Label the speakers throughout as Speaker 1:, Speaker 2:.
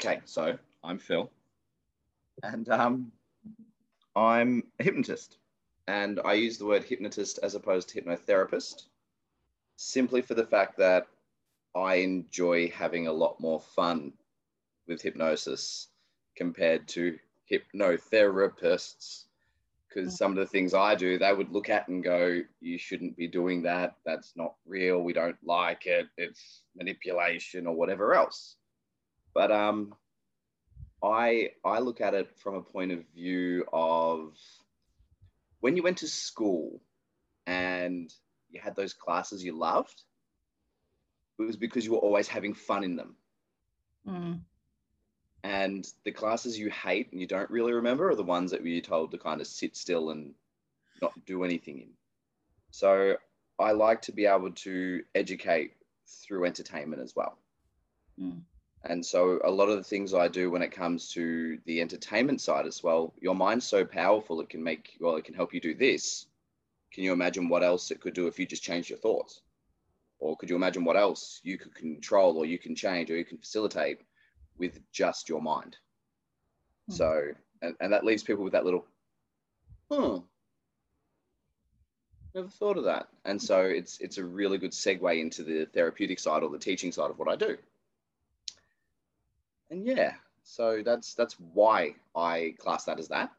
Speaker 1: Okay, so I'm Phil, and um, I'm a hypnotist, and I use the word hypnotist as opposed to hypnotherapist, simply for the fact that I enjoy having a lot more fun with hypnosis compared to hypnotherapists. Because some of the things I do, they would look at and go, You shouldn't be doing that. That's not real. We don't like it. It's manipulation or whatever else. But um, I I look at it from a point of view of when you went to school and you had those classes you loved, it was because you were always having fun in them.
Speaker 2: Mm.
Speaker 1: And the classes you hate and you don't really remember are the ones that you're told to kind of sit still and not do anything in. So I like to be able to educate through entertainment as well.
Speaker 2: Mm.
Speaker 1: And so a lot of the things I do when it comes to the entertainment side as well, your mind's so powerful it can make well, it can help you do this. Can you imagine what else it could do if you just change your thoughts? Or could you imagine what else you could control or you can change or you can facilitate with just your mind?
Speaker 2: Hmm.
Speaker 1: So and, and that leaves people with that little, hmm, never thought of that. And so it's it's a really good segue into the therapeutic side or the teaching side of what I do and yeah, so that's that's why I class that as that.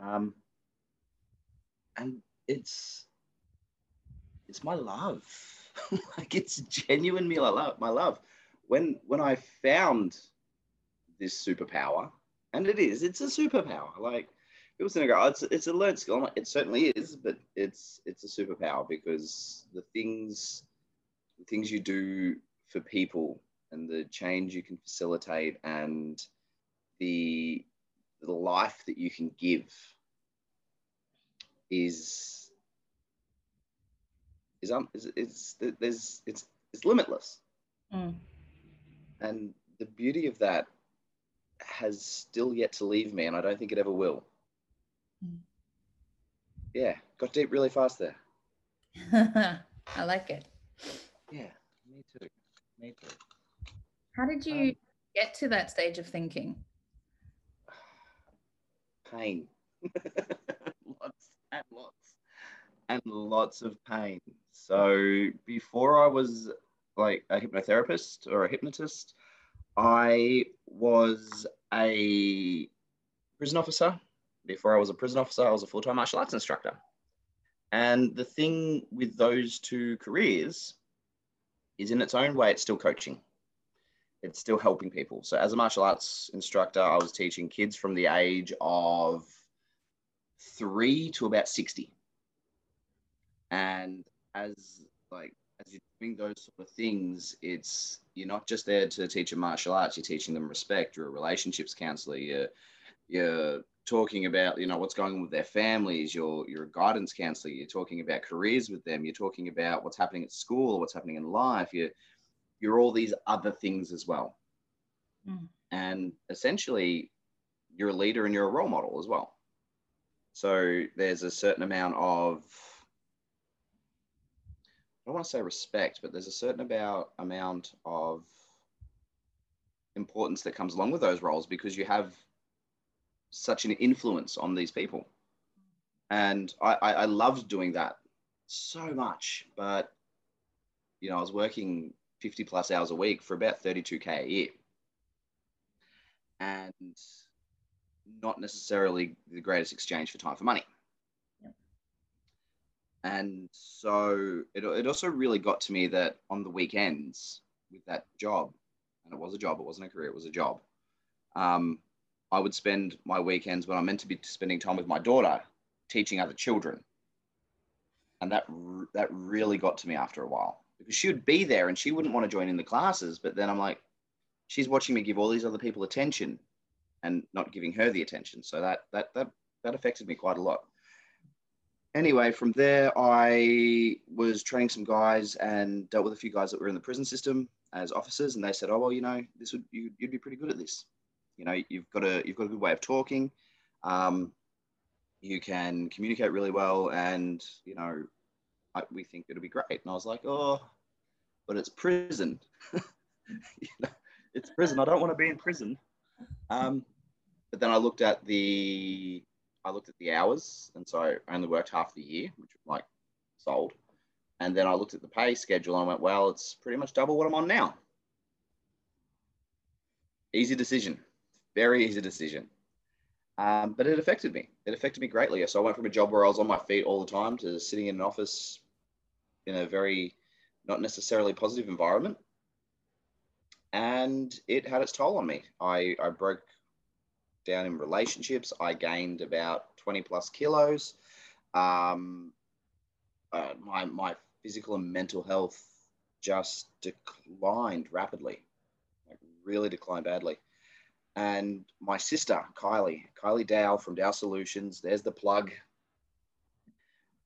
Speaker 1: Um, and it's it's my love, like it's genuine me. I love my love. When when I found this superpower, and it is, it's a superpower. Like people say, go, it's it's a learned skill. It certainly is, but it's it's a superpower because the things the things you do for people and the change you can facilitate and the the life that you can give is is um is it's there's it's it's limitless
Speaker 2: Mm.
Speaker 1: and the beauty of that has still yet to leave me and i don't think it ever will
Speaker 2: Mm.
Speaker 1: yeah got deep really fast there
Speaker 2: I like it.
Speaker 1: yeah me too me too
Speaker 2: How did you
Speaker 1: Um,
Speaker 2: get to that stage of thinking?
Speaker 1: pain. lots and lots and lots of pain. So before I was like a hypnotherapist or a hypnotist, I was a prison officer. Before I was a prison officer, I was a full time martial arts instructor. And the thing with those two careers is, in its own way, it's still coaching it's still helping people. So as a martial arts instructor, I was teaching kids from the age of three to about 60. And as like as you're doing those sort of things, it's you're not just there to teach them martial arts, you're teaching them respect, you're a relationships counselor, you're you're talking about, you know, what's going on with their families, you're you're a guidance counselor, you're talking about careers with them, you're talking about what's happening at school, what's happening in life, you're you're all these other things as well.
Speaker 2: Mm.
Speaker 1: And essentially, you're a leader and you're a role model as well. So there's a certain amount of, I don't want to say respect, but there's a certain about amount of importance that comes along with those roles because you have such an influence on these people. And I, I, I loved doing that so much, but you know, I was working 50 plus hours a week for about 32k a year. And not necessarily the greatest exchange for time for money.
Speaker 2: Yep.
Speaker 1: and so it, it also really got to me that on the weekends with that job and it was a job it wasn't a career it was a job um, i would spend my weekends when i'm meant to be spending time with my daughter teaching other children. And that that really got to me after a while because she would be there and she wouldn't want to join in the classes. But then I'm like, she's watching me give all these other people attention and not giving her the attention. So that that that that affected me quite a lot. Anyway, from there, I was training some guys and dealt with a few guys that were in the prison system as officers, and they said, "Oh well, you know, this would you, you'd be pretty good at this. You know, you've got a you've got a good way of talking. Um, you can communicate really well, and you know, I, we think it'll be great. And I was like, oh, but it's prison. you know, it's prison. I don't want to be in prison. Um, but then I looked at the I looked at the hours, and so I only worked half the year, which was like sold. And then I looked at the pay schedule and I went, well, it's pretty much double what I'm on now. Easy decision, very easy decision. Um, but it affected me. It affected me greatly. So I went from a job where I was on my feet all the time to sitting in an office in a very not necessarily positive environment. And it had its toll on me. I, I broke down in relationships. I gained about 20 plus kilos. Um, uh, my, my physical and mental health just declined rapidly, like really declined badly. And my sister, Kylie, Kylie Dow from Dow Solutions, there's the plug,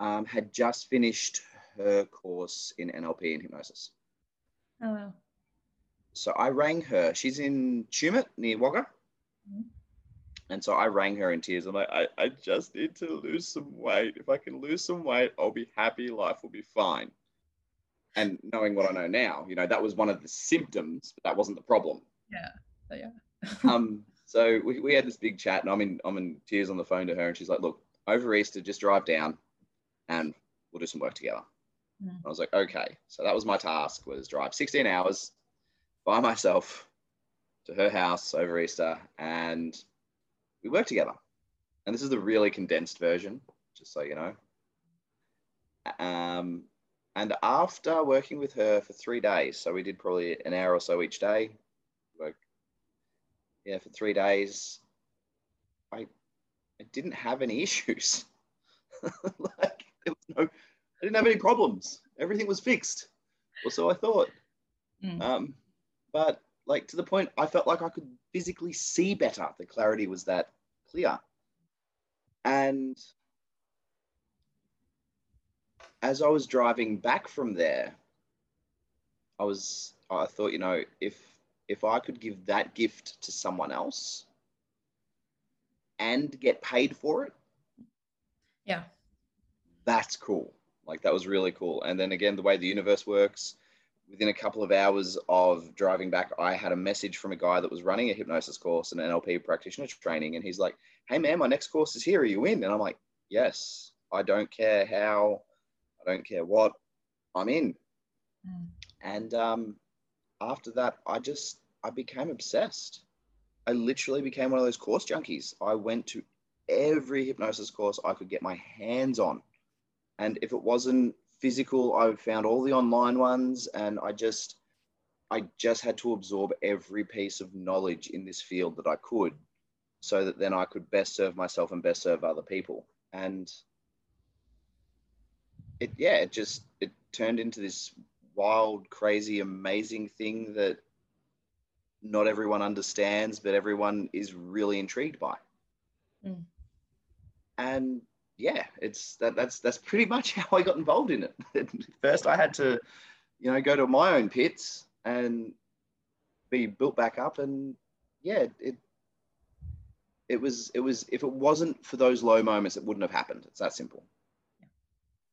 Speaker 1: um, had just finished her course in NLP and hypnosis.
Speaker 2: Oh, wow.
Speaker 1: So I rang her. She's in Tumut near Wagga.
Speaker 2: Mhm.
Speaker 1: And so I rang her in tears. I'm like, I, I just need to lose some weight. If I can lose some weight, I'll be happy. Life will be fine. And knowing what I know now, you know, that was one of the symptoms, but that wasn't the problem.
Speaker 2: So, yeah.
Speaker 1: um, so we, we had this big chat, and I'm in I'm in tears on the phone to her, and she's like, "Look, over Easter, just drive down, and we'll do some work together."
Speaker 2: Mm.
Speaker 1: I was like, "Okay." So that was my task: was drive 16 hours by myself to her house over Easter, and we worked together. And this is the really condensed version, just so you know. Um, and after working with her for three days, so we did probably an hour or so each day, yeah, for three days, I, I didn't have any issues. like there was no, I didn't have any problems. Everything was fixed, or so I thought.
Speaker 2: Mm.
Speaker 1: Um, but like to the point, I felt like I could physically see better. The clarity was that clear, and as I was driving back from there, I was I thought, you know, if if I could give that gift to someone else and get paid for it,
Speaker 2: Yeah.
Speaker 1: that's cool. Like that was really cool. And then again, the way the universe works, within a couple of hours of driving back, I had a message from a guy that was running a hypnosis course and an NLP practitioner training. And he's like, Hey man, my next course is here. Are you in? And I'm like, Yes, I don't care how, I don't care what, I'm in.
Speaker 2: Mm.
Speaker 1: And um, after that, I just I became obsessed. I literally became one of those course junkies. I went to every hypnosis course I could get my hands on, and if it wasn't physical, I found all the online ones, and I just I just had to absorb every piece of knowledge in this field that I could, so that then I could best serve myself and best serve other people. And it yeah, it just it turned into this wild, crazy, amazing thing that not everyone understands, but everyone is really intrigued by.
Speaker 2: Mm.
Speaker 1: And yeah, it's that that's that's pretty much how I got involved in it. First, I had to, you know, go to my own pits and be built back up, and yeah, it it was it was if it wasn't for those low moments, it wouldn't have happened. It's that simple.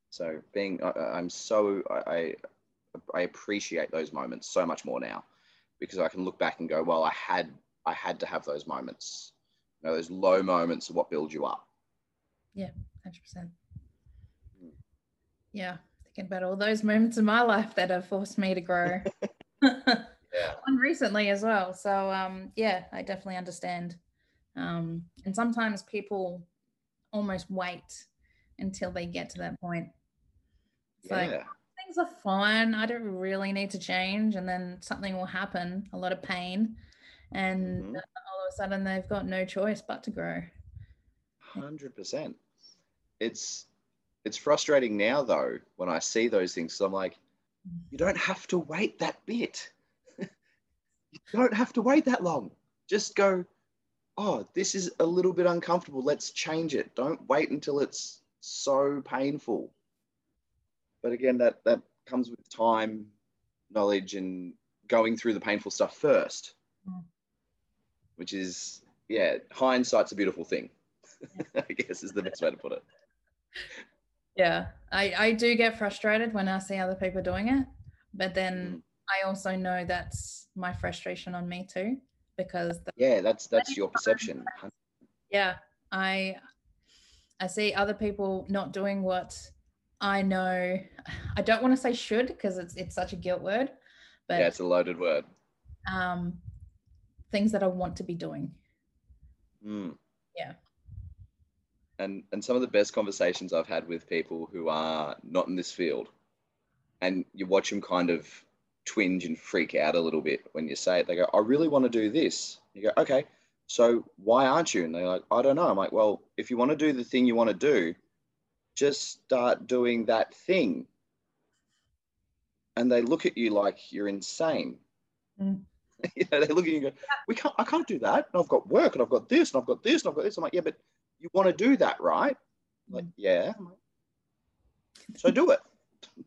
Speaker 1: So being, I, I'm so I, I appreciate those moments so much more now because I can look back and go, well, I had I had to have those moments. You know, those low moments are what build you up.
Speaker 2: Yeah, Hundred percent. Yeah, thinking about all those moments in my life that have forced me to grow.
Speaker 1: Yeah.
Speaker 2: One recently as well. So um, yeah, I definitely understand. Um, and sometimes people almost wait until they get to that point. It's like
Speaker 1: yeah.
Speaker 2: Things are fine. I don't really need to change, and then something will happen, a lot of pain, and
Speaker 1: Mhm.
Speaker 2: all of a sudden they've got no choice but to grow.
Speaker 1: Hundred percent. It's it's frustrating now though when I see those things. So I'm like, you don't have to wait that bit. you don't have to wait that long. Just go, oh, this is a little bit uncomfortable. Let's change it. Don't wait until it's so painful. But again, that that comes with time, knowledge, and going through the painful stuff first.
Speaker 2: Mm.
Speaker 1: Which is, yeah, hindsight's a beautiful thing. I guess is the best way to put it.
Speaker 2: Yeah, I, I do get frustrated when I see other people doing it, but then I also know that's my frustration on me too because the,
Speaker 1: Yeah, that's that's your perception.
Speaker 2: yeah i i see other people not doing what i know i don't want to say should because it's it's such a guilt word but
Speaker 1: Yeah, it's a loaded word.
Speaker 2: um things that i want to be doing
Speaker 1: Mm.
Speaker 2: Yeah.
Speaker 1: And and some of the best conversations I've had with people who are not in this field, and you watch them kind of twinge and freak out a little bit when you say it. They go, "I really want to do this." You go, "Okay, so why aren't you?" And they're like, "I don't know." I'm like, "Well, if you want to do the thing you want to do, just start doing that thing." And they look at you like you're insane.
Speaker 2: Mm.
Speaker 1: you know, they look at you and go, "We can't. I can't do that. And I've got work, and I've got this, and I've got this, and I've got this." I'm like, "Yeah, but you want to do that, right?" I'm like, yeah. I'm like, so do it.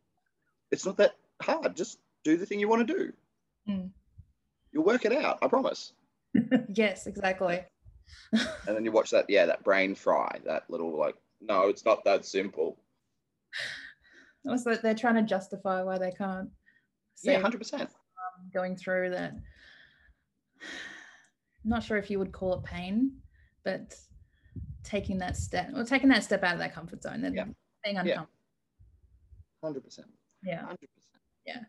Speaker 1: It's not that hard. Just do the thing you want to do.
Speaker 2: Mm.
Speaker 1: You'll work it out. I promise.
Speaker 2: yes exactly
Speaker 1: And then you watch that, yeah, that brain fry, that little like, no, it's not that simple.
Speaker 2: also they're trying to justify why they can't
Speaker 1: Yeah, hundred percent.
Speaker 2: going through that I'm not sure if you would call it pain but taking that step or taking that step out of that comfort zone then
Speaker 1: Yeah.
Speaker 2: being
Speaker 1: Yeah.
Speaker 2: uncomfortable
Speaker 1: Hundred percent.
Speaker 2: yeah,
Speaker 1: Hundred percent.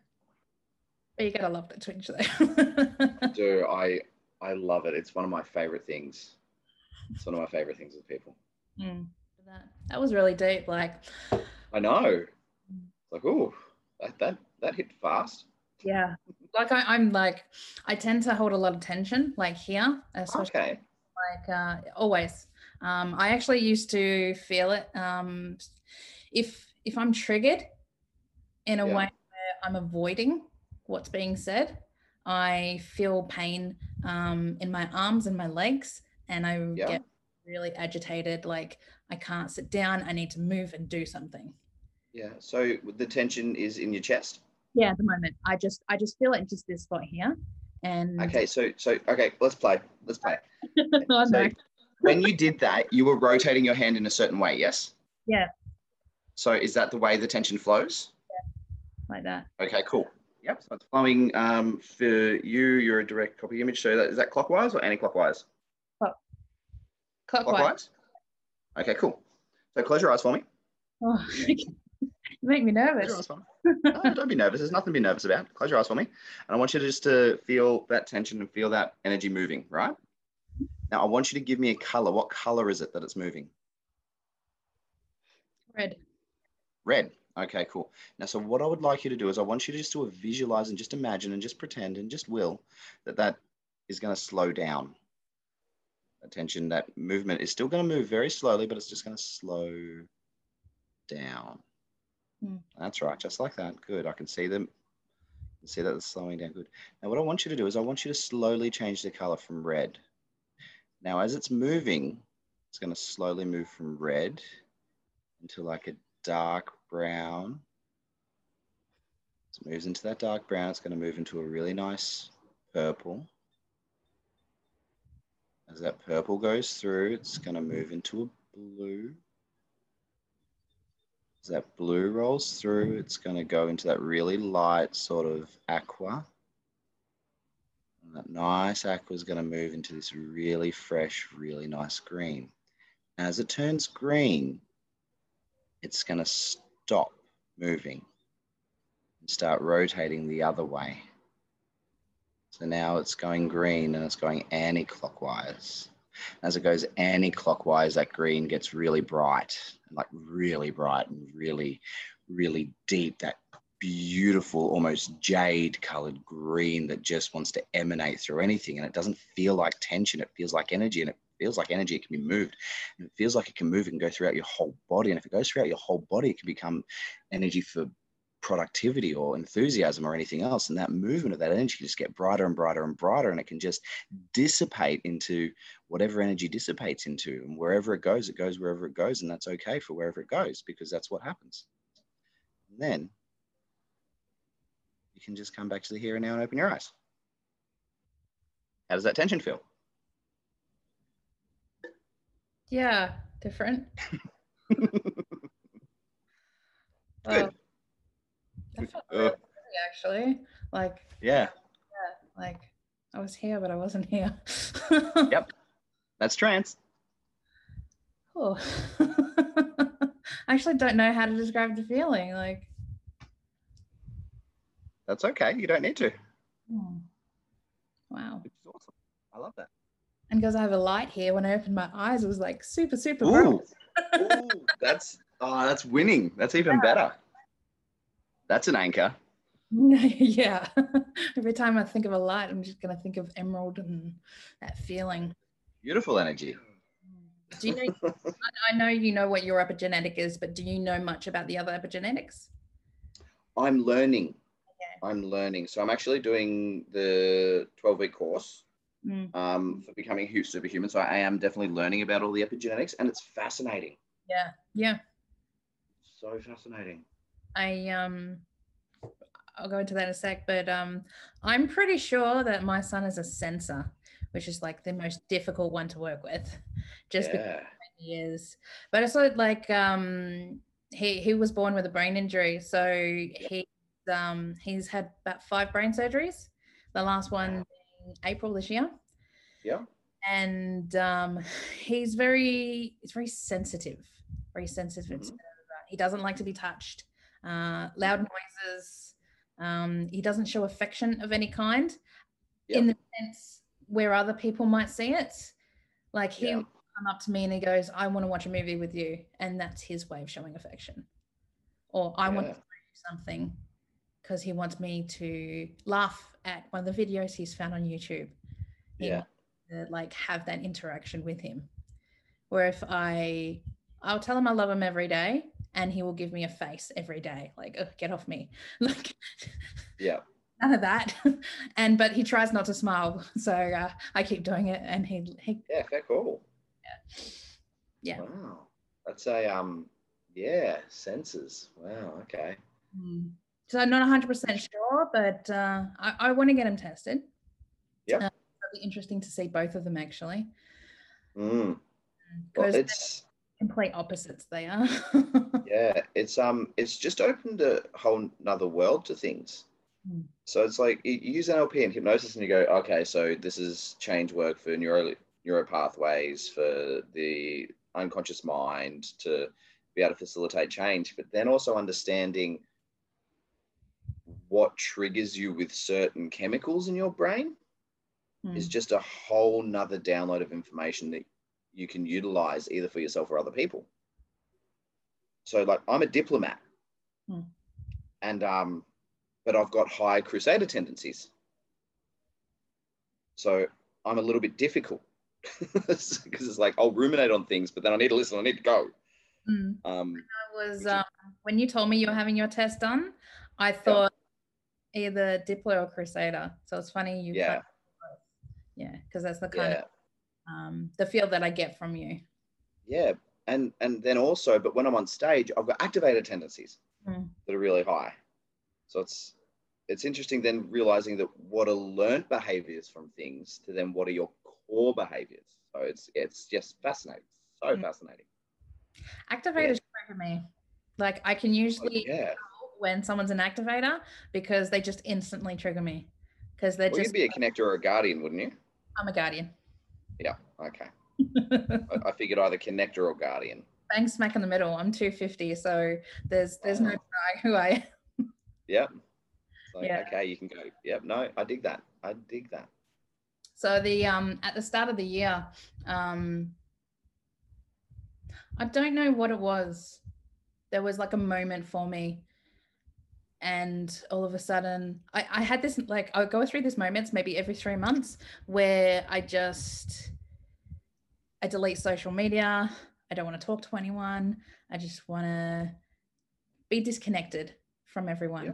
Speaker 2: but you gotta love the twinge though
Speaker 1: Do I? I love it. It's one of my favorite things. It's one of my favorite things with people.
Speaker 2: Mm. That, that was really deep like
Speaker 1: I know. Like, oh, that that that hit fast.
Speaker 2: yeah like I, i'm like i tend to hold a lot of tension like here especially
Speaker 1: Okay.
Speaker 2: like uh, always. Um, I actually used to feel it. Um, if if I'm triggered in a
Speaker 1: Yeah.
Speaker 2: way where I'm avoiding what's being said, I feel pain um, in my arms and my legs, and I
Speaker 1: Yeah.
Speaker 2: get really agitated. Like I can't sit down. I need to move and do something.
Speaker 1: Yeah. So the tension is in your chest.
Speaker 2: Yeah, at the moment, I just I just feel it just this spot here, and
Speaker 1: Okay. So so okay. Let's play. Let's play.
Speaker 2: oh,
Speaker 1: So when you did that, you were rotating your hand in a certain way. Yes.
Speaker 2: Yeah.
Speaker 1: So is that the way the tension flows?
Speaker 2: like that.
Speaker 1: Okay. Cool. Yep. So it's flowing um, for you. You're a direct copy image. So that, is that clockwise or anti-clockwise?
Speaker 2: Clockwise.
Speaker 1: Okay. Cool. So close your eyes for me.
Speaker 2: Oh, you make me nervous.
Speaker 1: your eyes for me. No, don't be nervous. There's nothing to be nervous about. Close your eyes for me. And I want you to just to feel that tension and feel that energy moving, right? Now I want you to give me a color. What color is it that it's moving?
Speaker 2: Red.
Speaker 1: Red. Okay, cool. Now, so what I would like you to do is I want you to just to visualize and just imagine and just pretend and just will that that is going to slow down. Attention, that movement is still going to move very slowly, but it's just going to slow down.
Speaker 2: Hmm.
Speaker 1: That's right, just like that. Good. I can see them. Can see that it's slowing down. Good. Now, what I want you to do is I want you to slowly change the color from red. Now, as it's moving, it's going to slowly move from red into like a dark brown. As it moves into that dark brown, it's going to move into a really nice purple. As that purple goes through, it's going to move into a blue. As that blue rolls through, it's going to go into that really light sort of aqua. And that nice aqua is going to move into this really fresh, really nice green. As it turns green, it's going to stop moving and start rotating the other way. So now it's going green and it's going anti-clockwise. As it goes anti-clockwise, that green gets really bright, like really bright and really, really deep. That beautiful, almost jade colored green that just wants to emanate through anything. And it doesn't feel like tension, it feels like energy and it feels like energy. It can be moved and it feels like it can move and go throughout your whole body. And if it goes throughout your whole body, it can become energy for productivity or enthusiasm or anything else. And that movement of that energy just get brighter and brighter and brighter. And it can just dissipate into whatever energy dissipates into. And wherever it goes, it goes wherever it goes. And that's okay for wherever it goes because that's what happens. And then you can just come back to the here and now and open your eyes. How does that tension feel?
Speaker 2: Yeah, different.
Speaker 1: Good.
Speaker 2: I felt
Speaker 1: Uh,
Speaker 2: really actually. Like
Speaker 1: Yeah. Yeah.
Speaker 2: Like I was here, but I wasn't here.
Speaker 1: Yep. That's trance.
Speaker 2: Oh. I actually don't know how to describe the feeling. Like,
Speaker 1: That's okay. You don't need to.
Speaker 2: oh. wow.
Speaker 1: Which is awesome. I love that.
Speaker 2: And because I have a light here, when I opened my eyes, it was like super, super bright.
Speaker 1: Ooh. Ooh, that's oh, that's winning. That's even better. That's an anchor.
Speaker 2: yeah. Every time I think of a light, I'm just gonna think of emerald and that feeling.
Speaker 1: Beautiful energy.
Speaker 2: Do you know? I- know you know what your epigenetic is, but do you know much about the other epigenetics?
Speaker 1: I'm learning.
Speaker 2: Okay.
Speaker 1: I'm learning. So I'm actually doing the 12 week course
Speaker 2: Mm,
Speaker 1: um, for becoming hu- superhuman. So I am definitely learning about all the epigenetics, and it's fascinating.
Speaker 2: Yeah, yeah.
Speaker 1: So fascinating.
Speaker 2: I um, I'll go into that in a sec, but um, I'm pretty sure that my son is a sensor, which is like the most difficult one to work with, just because
Speaker 1: yeah.
Speaker 2: he is. But it's sort like um, he he was born with a brain injury, so he um he's had about five brain surgeries. The last one April this year.
Speaker 1: Yeah.
Speaker 2: and um, he's very he's very sensitive very sensitive
Speaker 1: Mhm.
Speaker 2: he doesn't like to be touched uh, loud noises um, he doesn't show affection of any kind in the sense where other people might see it like he
Speaker 1: Yeah.
Speaker 2: will come up to me and he goes i want to watch a movie with you and that's his way of showing affection or i want to
Speaker 1: Yeah.
Speaker 2: do something because he wants me to laugh at one of the videos he's found on youtube he
Speaker 1: Yeah.
Speaker 2: to like have that interaction with him. Where if I I'll tell him I love him every day and he will give me a face every day, like, "Ugh, get off me. Like
Speaker 1: Yeah.
Speaker 2: none of that. and but he tries not to smile. So uh, I keep doing it and he he
Speaker 1: Yeah. Fair call.
Speaker 2: Yeah.
Speaker 1: Wow. That's a um. Yeah. Senses. Wow. Okay.
Speaker 2: Mm. so I'm not 100% sure, but uh, I, I want to get him tested.
Speaker 1: Yeah.
Speaker 2: Uh, it'll be interesting to see both of them actually.
Speaker 1: Mm. Well,
Speaker 2: Because
Speaker 1: it's
Speaker 2: complete opposites they are.
Speaker 1: yeah. It's um. It's just opened a whole another world to things.
Speaker 2: Mm.
Speaker 1: So it's like you use NLP and hypnosis, and you go, okay, so this is change work for neuro neuro pathways for the unconscious mind to be able to facilitate change, but then also understanding what triggers you with certain chemicals in your brain is
Speaker 2: Mm.
Speaker 1: just a whole nother download of information that you can utilize either for yourself or other people. So like I'm a diplomat
Speaker 2: Hmm.
Speaker 1: and um, but I've got high crusader tendencies. So I'm a little bit difficult because it's like I'll ruminate on things, but then I need to listen, I need to go.
Speaker 2: Mm.
Speaker 1: Um,
Speaker 2: was um, when you told me you were having your test done, I thought either Diplo or Crusader. So it's funny you
Speaker 1: yeah,
Speaker 2: kind of- yeah, because that's the kind
Speaker 1: yeah.
Speaker 2: of um, the feel that I get from you.
Speaker 1: Yeah, and and then also, but when I'm on stage, I've got activated tendencies
Speaker 2: Mm.
Speaker 1: that are really high. So it's it's interesting then realizing that what are learned behaviors from things to then what are your core behaviors. So it's it's just fascinating, so
Speaker 2: Mm.
Speaker 1: fascinating.
Speaker 2: Activators trigger me. Like I can
Speaker 1: Oh,
Speaker 2: usually
Speaker 1: yeah,
Speaker 2: when someone's an activator because they just instantly trigger me because they're
Speaker 1: well,
Speaker 2: just
Speaker 1: you'd be a connector or a guardian, wouldn't you?
Speaker 2: I'm a guardian.
Speaker 1: Yeah, okay. I, I figured either connector or guardian.
Speaker 2: Bang smack in the middle. I'm 250, so there's there's no
Speaker 1: Wow.
Speaker 2: denying who I am.
Speaker 1: Yep. Like,
Speaker 2: Yeah.
Speaker 1: okay, you can go. Yep, no, I dig that. I dig that.
Speaker 2: So the um at the start of the year, um I don't know what it was. There was like a moment for me. And all of a sudden, I, I had this like I would go through these moments maybe every three months where I just I delete social media. I don't want to talk to anyone. I just want to be disconnected from everyone.
Speaker 1: Yeah.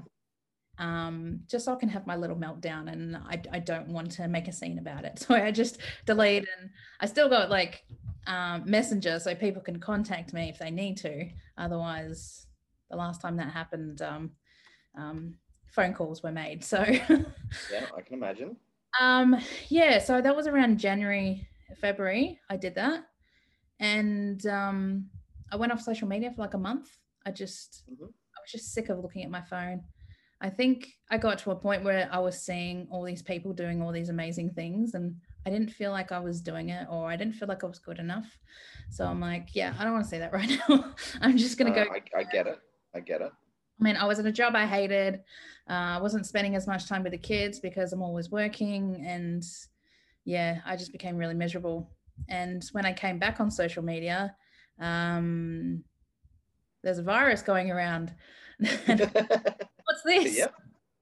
Speaker 2: Um, just so I can have my little meltdown and I, I don't want to make a scene about it. So I just delete and I still got like um, messenger so people can contact me if they need to. Otherwise, the last time that happened, um, um, phone calls were made. So
Speaker 1: Yeah, I can imagine.
Speaker 2: um, yeah, so that was around January, February. I did that, and um, I went off social media for like a month. I just,
Speaker 1: Mhm.
Speaker 2: I was just sick of looking at my phone. I think I got to a point where I was seeing all these people doing all these amazing things and I didn't feel like I was doing it or I didn't feel like I was good enough. So I'm like, yeah, I don't want to say that right now. I'm just going to
Speaker 1: Uh,
Speaker 2: go.
Speaker 1: I, I get it. I get it.
Speaker 2: I mean, I was in a job I hated. Uh, I wasn't spending as much time with the kids because I'm always working. And yeah, I just became really miserable. And when I came back on social media, um, there's a virus going around. What's this?
Speaker 1: Yep.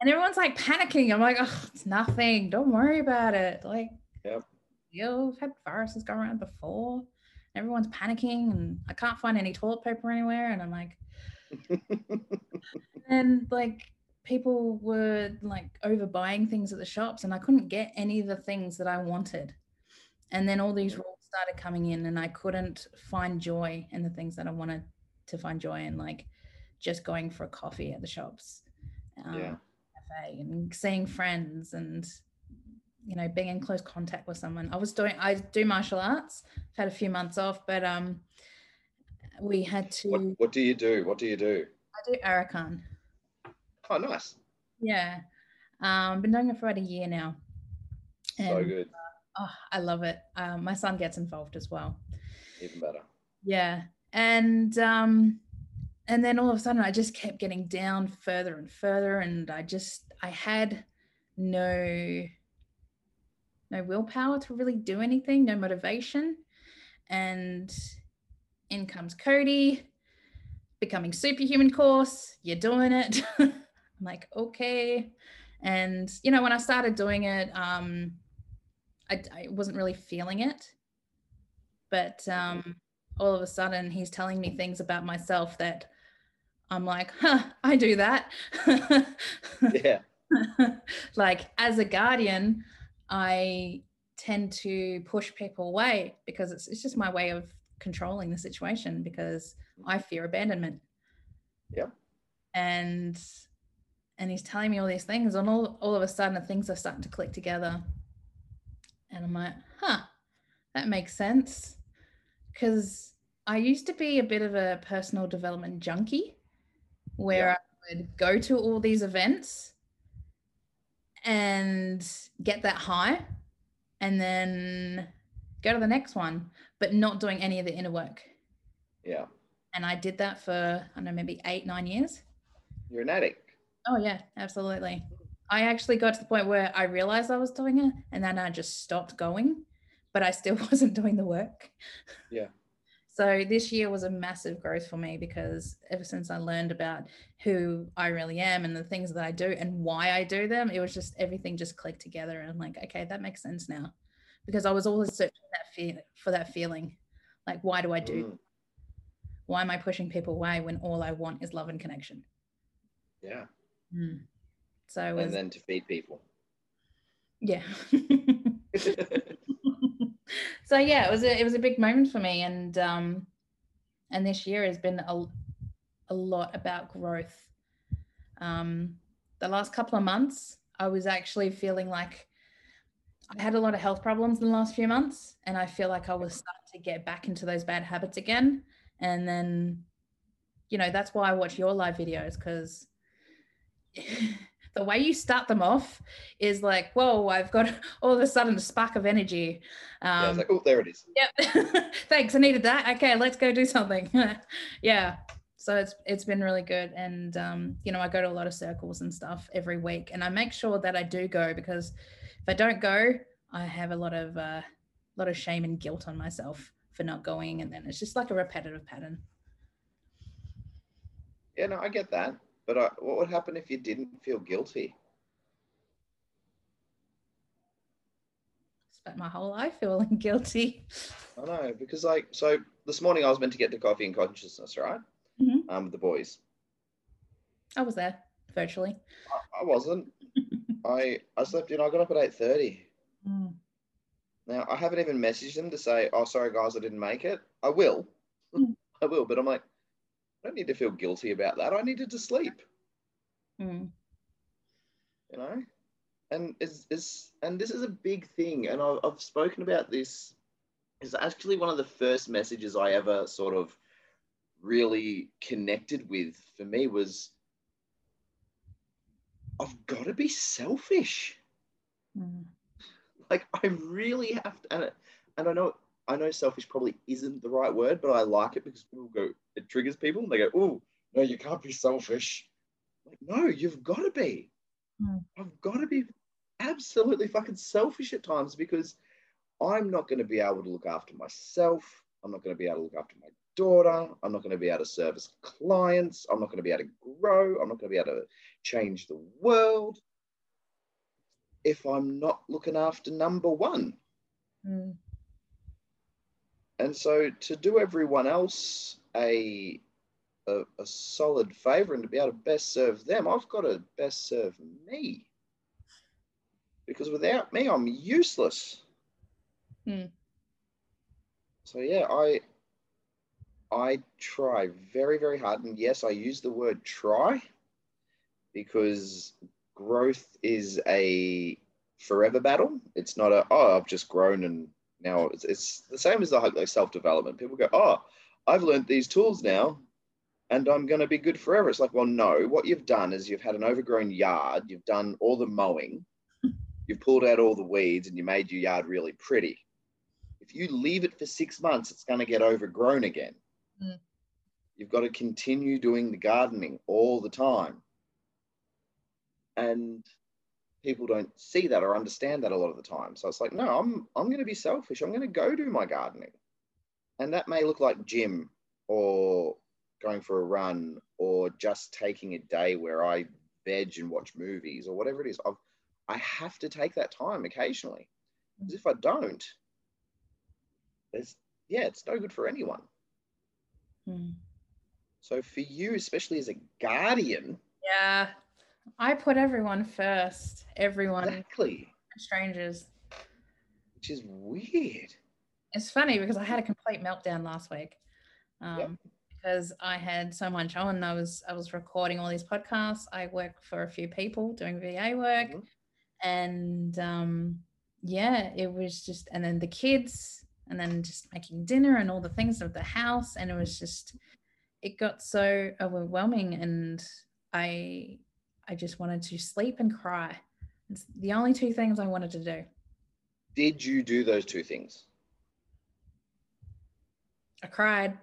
Speaker 2: And everyone's like panicking. I'm like, oh, it's nothing. Don't worry about it. Like,
Speaker 1: Yep.
Speaker 2: you've had viruses go around before. Everyone's panicking, and I can't find any toilet paper anywhere. And I'm like, and like people were like overbuying things at the shops and i couldn't get any of the things that i wanted and then all these rules started coming in and i couldn't find joy in the things that i wanted to find joy in like just going for a coffee at the shops um,
Speaker 1: Yeah.
Speaker 2: cafe and seeing friends and you know being in close contact with someone i was doing i do martial arts i've had a few months off but um we had to
Speaker 1: What, what do you do? What do you do?
Speaker 2: i do arakan
Speaker 1: Oh, nice.
Speaker 2: Yeah. Um, I've been doing it for about a year now.
Speaker 1: So
Speaker 2: And,
Speaker 1: good.
Speaker 2: Oh, I love it. Um, my son gets involved as well.
Speaker 1: Even better.
Speaker 2: Yeah. And um, and then all of a sudden I just kept getting down further and further. And I just I had no no willpower to really do anything, no motivation. And in comes Cody, becoming superhuman course. You're doing it. I'm like, okay. And you know, when I started doing it, um, I, I wasn't really feeling it. But um, all of a sudden, he's telling me things about myself that I'm like, huh, I do that.
Speaker 1: Yeah.
Speaker 2: like as a guardian, I tend to push people away because it's, it's just my way of controlling the situation because I fear abandonment.
Speaker 1: Yeah.
Speaker 2: And and he's telling me all these things, and all, all of a sudden the things are starting to click together. And I'm like, huh, that makes sense. Because I used to be a bit of a personal development junkie where
Speaker 1: Yeah.
Speaker 2: I would go to all these events and get that high and then go to the next one, but not doing any of the inner work.
Speaker 1: Yeah.
Speaker 2: And I did that for, I don't know, maybe eight, nine years.
Speaker 1: You're an addict.
Speaker 2: Oh, yeah, absolutely. I actually got to the point where I realized I was doing it and then I just stopped going, but I still wasn't doing the work.
Speaker 1: Yeah.
Speaker 2: So this year was a massive growth for me because ever since I learned about who I really am and the things that I do and why I do them, it was just everything just clicked together. And I'm like, okay, that makes sense now. Because I was always searching that fear for that feeling. Like, why do I do?
Speaker 1: Mm,
Speaker 2: Why am I pushing people away when all I want is love and connection?
Speaker 1: yeah.
Speaker 2: Mm. So
Speaker 1: And
Speaker 2: was,
Speaker 1: then to feed people.
Speaker 2: yeah. so yeah, it was a, it was a big moment for me, and um, and this year has been a, a lot about growth. Um, the last couple of months, I was actually feeling like I had a lot of health problems in the last few months, and I feel like I was starting to get back into those bad habits again. And then, you know, that's why I watch your live videos because the way you start them off is like, whoa, I've got all of a sudden a spark of energy.
Speaker 1: yeah,
Speaker 2: Um,
Speaker 1: it's like, oh, there it is.
Speaker 2: Yep. Thanks. I needed that. Okay, let's go do something. yeah. So it's it's been really good. And um, you know, I go to a lot of circles and stuff every week. And I make sure that I do go because if I don't go, I have a lot of uh lot of shame and guilt on myself for not going. And then it's just like a repetitive pattern.
Speaker 1: Yeah, no, I get that. But uh, what would happen if you didn't feel guilty?
Speaker 2: Spent my whole life feeling guilty.
Speaker 1: I know because like so this morning I was meant to get to coffee and consciousness, right?
Speaker 2: Mhm.
Speaker 1: Um, with the boys.
Speaker 2: I was there virtually.
Speaker 1: I, I wasn't. I I slept in. I got up at eight thirty.
Speaker 2: Mm.
Speaker 1: Now I haven't even messaged them to say, "Oh, sorry guys, I didn't make it." I will.
Speaker 2: Mm.
Speaker 1: I will, but I'm like, I don't need to feel guilty about that. I needed to sleep.
Speaker 2: Mm.
Speaker 1: you know and is is and this is a big thing and I've, I've spoken about this it's actually one of the first messages i ever sort of really connected with for me was I've got to be selfish.
Speaker 2: Mm.
Speaker 1: Like I really have to, and, it- and I know I know selfish probably isn't the right word, but I like it because people go it triggers people and they go, oh no, you can't be selfish. Like no, you've got to be.
Speaker 2: Mm.
Speaker 1: I've got to be absolutely fucking selfish at times because I'm not going to be able to look after myself. I'm not going to be able to look after my daughter. I'm not going to be able to service clients. I'm not going to be able to grow. I'm not going to be able to change the world if I'm not looking after number one.
Speaker 2: Mm.
Speaker 1: And so to do everyone else a, a, a solid favor and to be able to best serve them, I've got to best serve me. Because without me, I'm useless.
Speaker 2: Hmm.
Speaker 1: So yeah, I I try very, very hard. And yes, I use the word try because growth is a forever battle. It's not a, oh, I've just grown and now it's, it's the same as the like self development. People go, oh, I've learned these tools now and I'm going to be good forever. It's like, well, no, what you've done is you've had an overgrown yard, you've done all the mowing, you've pulled out all the weeds, and you made your yard really pretty. If you leave it for six months, it's going to get overgrown again.
Speaker 2: Mm.
Speaker 1: You've got to continue doing the gardening all the time. And people don't see that or understand that a lot of the time. So it's like, no, I'm I'm going to be selfish. I'm going to go do my gardening. And that may look like gym or going for a run or just taking a day where I veg and watch movies or whatever it is. I've, I have to take that time occasionally. Because if I don't, there's yeah, it's no good for anyone.
Speaker 2: Mm.
Speaker 1: So for you, especially as a guardian,
Speaker 2: Yeah. I put everyone first. Everyone,
Speaker 1: exactly,
Speaker 2: strangers.
Speaker 1: which is weird.
Speaker 2: It's funny because I had a complete meltdown last week. Um,
Speaker 1: Yep.
Speaker 2: Because I had so much on. I was I was recording all these podcasts. I work for a few people doing VA work,
Speaker 1: Mhm.
Speaker 2: and um, yeah, it was just and then the kids, and then just making dinner and all the things of the house, and it was just it got so overwhelming, and I I just wanted to sleep and cry. It's the only two things I wanted to do.
Speaker 1: Did you do those two things?
Speaker 2: I cried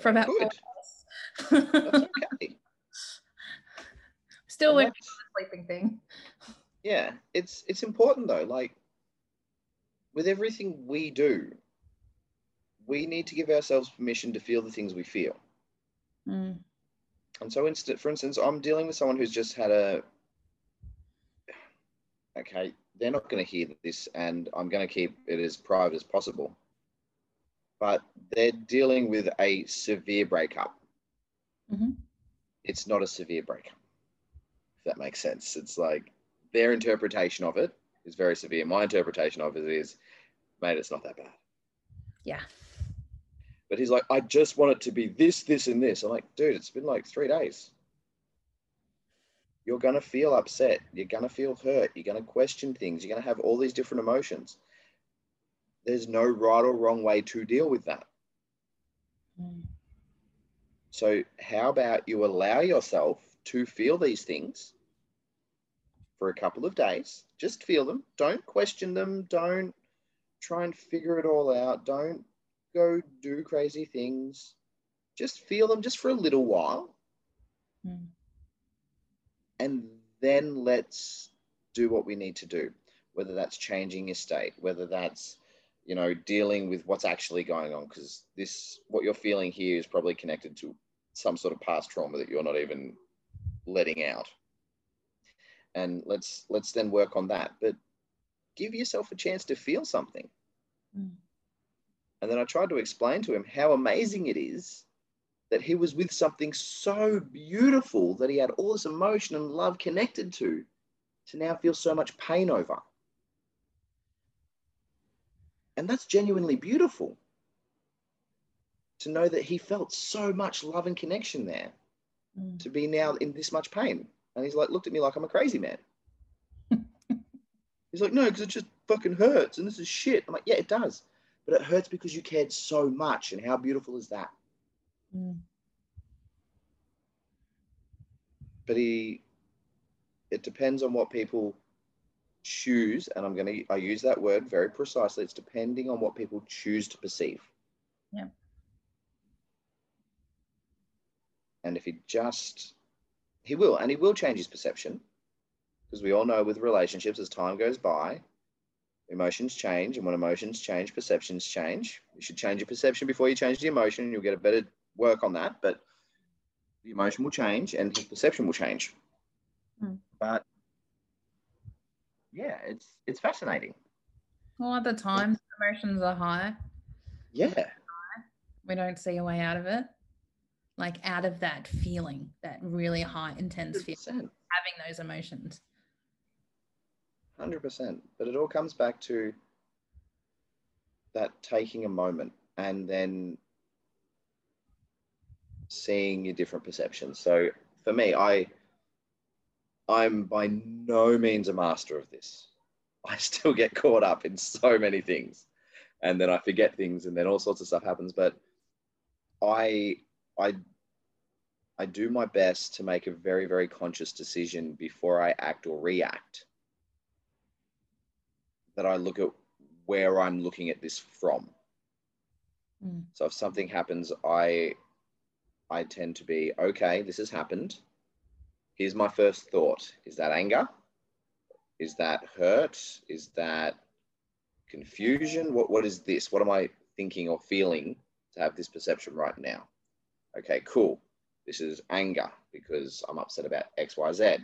Speaker 2: for about four hours.
Speaker 1: That's okay.
Speaker 2: Still working on the sleeping thing.
Speaker 1: yeah, it's it's important though. Like with everything we do, we need to give ourselves permission to feel the things we feel.
Speaker 2: Mm,
Speaker 1: And so, for instance, I'm dealing with someone who's just had a. Okay, they're not going to hear this, and I'm going to keep it as private as possible. But they're dealing with a severe breakup.
Speaker 2: Mhm.
Speaker 1: It's not a severe breakup, if that makes sense. It's like their interpretation of it is very severe. My interpretation of it is, mate, it's not that bad.
Speaker 2: Yeah.
Speaker 1: But he's like, I just want it to be this, this, and this. I'm like, dude, it's been like three days. You're going to feel upset. You're going to feel hurt. You're going to question things. You're going to have all these different emotions. There's no right or wrong way to deal with that.
Speaker 2: Mm,
Speaker 1: So, how about you allow yourself to feel these things for a couple of days? Just feel them. Don't question them. Don't try and figure it all out. Don't go do crazy things. Just feel them just for a little while.
Speaker 2: mm,
Speaker 1: And then let's do what we need to do, whether that's changing your state, whether that's you know dealing with what's actually going on because this what you're feeling here is probably connected to some sort of past trauma that you're not even letting out and let's let's then work on that but give yourself a chance to feel something
Speaker 2: mm.
Speaker 1: And then i tried to explain to him how amazing it is that he was with something so beautiful that he had all this emotion and love connected to to now feel so much pain over and that's genuinely beautiful to know that he felt so much love and connection there
Speaker 2: Mm.
Speaker 1: to be now in this much pain. And he's like, looked at me like I'm a crazy man. he's like, no, because it just fucking hurts and this is shit. I'm like, yeah, it does. But it hurts because you cared so much. And how beautiful is that?
Speaker 2: Mm.
Speaker 1: But he it depends on what people choose, and I'm going to I use that word very precisely. It's depending on what people choose to perceive.
Speaker 2: Yeah.
Speaker 1: And if he just he will, and he will change his perception, because we all know with relationships, as time goes by, emotions change, and when emotions change, perceptions change. You should change your perception before you change the emotion, and you'll get a better work on that. But the emotion will change, and his perception will change.
Speaker 2: Hmm.
Speaker 1: But yeah, it's it's fascinating.
Speaker 2: Well, at the time, emotions are high.
Speaker 1: Yeah,
Speaker 2: We don't see a way out of it. Like out of that feeling, that really high, intense
Speaker 1: hundred
Speaker 2: feeling, having those emotions.
Speaker 1: Hundred percent. But it all comes back to that taking a moment and then seeing your different perceptions. So for me, I I'm by no means a master of this. I still get caught up in so many things, and then I forget things, and then all sorts of stuff happens. But I I I do my best to make a very very conscious decision before I act or react. That I look at where I'm looking at this from.
Speaker 2: Mm.
Speaker 1: So if something happens, I I tend to be okay. This has happened. Here's my first thought: Is that anger? Is that hurt? Is that confusion? What what is this? What am I thinking or feeling to have this perception right now? Okay, cool. This is anger because I'm upset about X, Y, Z.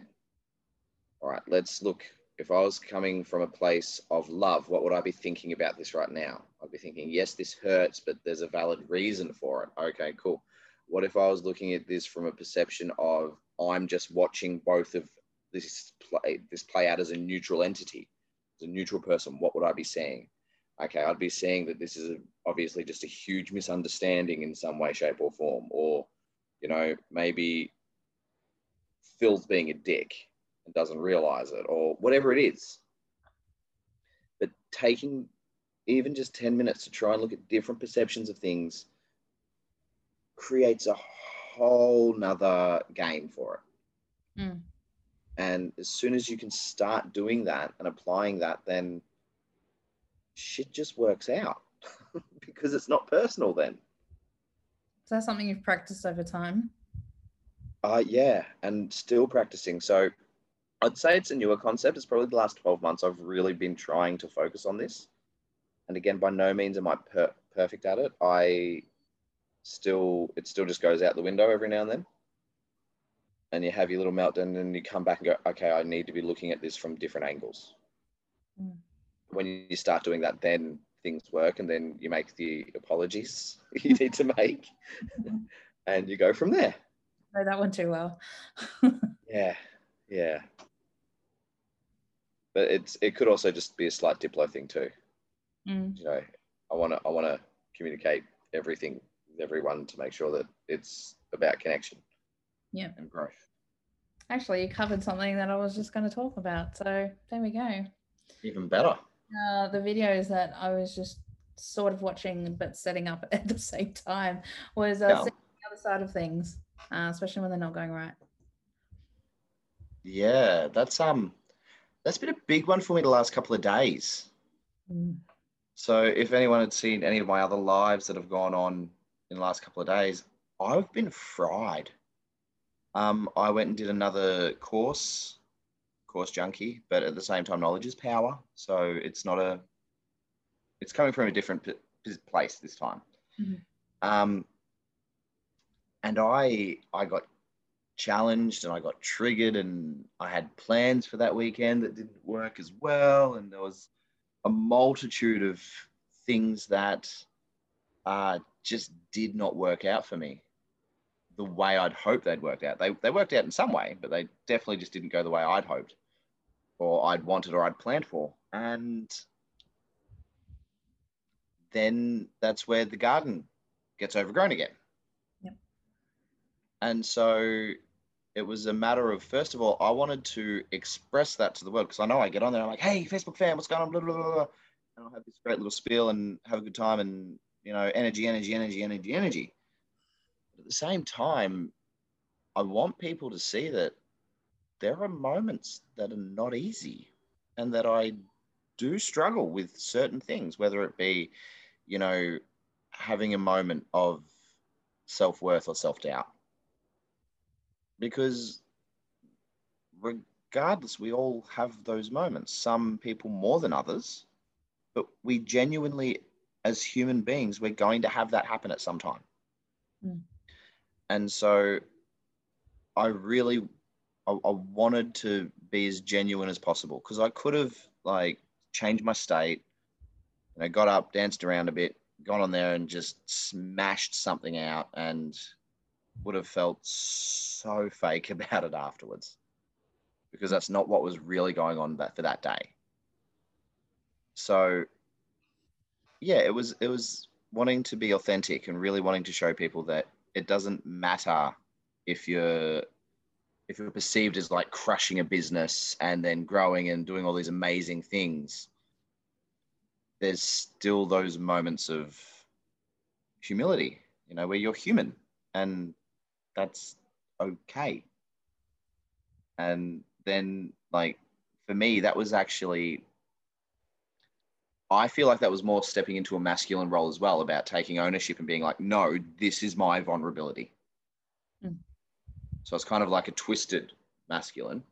Speaker 1: All right, let's look. If I was coming from a place of love, what would I be thinking about this right now? I'd be thinking, yes, this hurts, but there's a valid reason for it. Okay, cool. What if I was looking at this from a perception of I'm just watching both of this play this play out as a neutral entity, as a neutral person? What would I be seeing? Okay, I'd be seeing that this is a, obviously just a huge misunderstanding in some way, shape, or form, or you know maybe Phil's being a dick and doesn't realize it, or whatever it is. But taking even just 10 minutes to try and look at different perceptions of things creates a whole nother game for it.
Speaker 2: Mm.
Speaker 1: And as soon as you can start doing that and applying that, then shit just works out because it's not personal then.
Speaker 2: Is that something you've practiced over time?
Speaker 1: Uh, yeah, and still practicing. So I'd say it's a newer concept. It's probably the last 12 months I've really been trying to focus on this. And again, by no means am I per- perfect at it. I still, it still just goes out the window every now and then. And you have your little meltdown and you come back and go, okay, I need to be looking at this from different angles.
Speaker 2: Mm.
Speaker 1: When you start doing that, then things work and then you make the apologies you need to make and you go from there.
Speaker 2: know that one too well.
Speaker 1: Yeah, yeah. But it's it could also just be a slight Diplo thing too.
Speaker 2: Mm.
Speaker 1: You know, I want to I want to communicate everything with everyone to make sure that it's about connection.
Speaker 2: Yeah.
Speaker 1: and growth.
Speaker 2: Actually, you covered something that I was just going to talk about. So there we go.
Speaker 1: Even better.
Speaker 2: Uh, the videos that I was just sort of watching but setting up at the same time was uh,
Speaker 1: Yeah.
Speaker 2: seeing the other side of things, uh, especially when they're not going right.
Speaker 1: Yeah, that's um, that's been a big one for me the last couple of days.
Speaker 2: Mm.
Speaker 1: So if anyone had seen any of my other lives that have gone on in the last couple of days, I've been fried. Um, I went and did another course, course junkie, but at the same time, knowledge is power. So it's not a, it's coming from a different p- place this time.
Speaker 2: Mhm.
Speaker 1: Um, and I, I got challenged and I got triggered and I had plans for that weekend that didn't work as well. And there was a multitude of things that uh, just did not work out for me the way I'd hoped they'd worked out. They, they worked out in some way, but they definitely just didn't go the way I'd hoped or I'd wanted or I'd planned for. And then that's where the garden gets overgrown again. And so it was a matter of, first of all, I wanted to express that to the world because I know I get on there, I'm like, hey, Facebook fan, what's going on? Blah, blah, blah, blah. And I'll have this great little spiel and have a good time and, you know, energy, energy, energy, energy, energy. But at the same time, I want people to see that there are moments that are not easy and that I do struggle with certain things, whether it be, you know, having a moment of self worth or self doubt. Because regardless, we all have those moments, some people more than others, but we genuinely, as human beings, we're going to have that happen at some time. Mm. And so I really I, I wanted to be as genuine as possible because I could have like changed my state, and I got up, danced around a bit, gone on there and just smashed something out and would have felt so fake about it afterwards because that's not what was really going on that for that day. So yeah, it was it was wanting to be authentic and really wanting to show people that it doesn't matter if you're if you're perceived as like crushing a business and then growing and doing all these amazing things, there's still those moments of humility, you know, where you're human and that's okay. And then, like, for me, that was actually, I feel like that was more stepping into a masculine role as well about taking ownership and being like, no, this is my vulnerability. Mm. So it's kind of like a twisted masculine.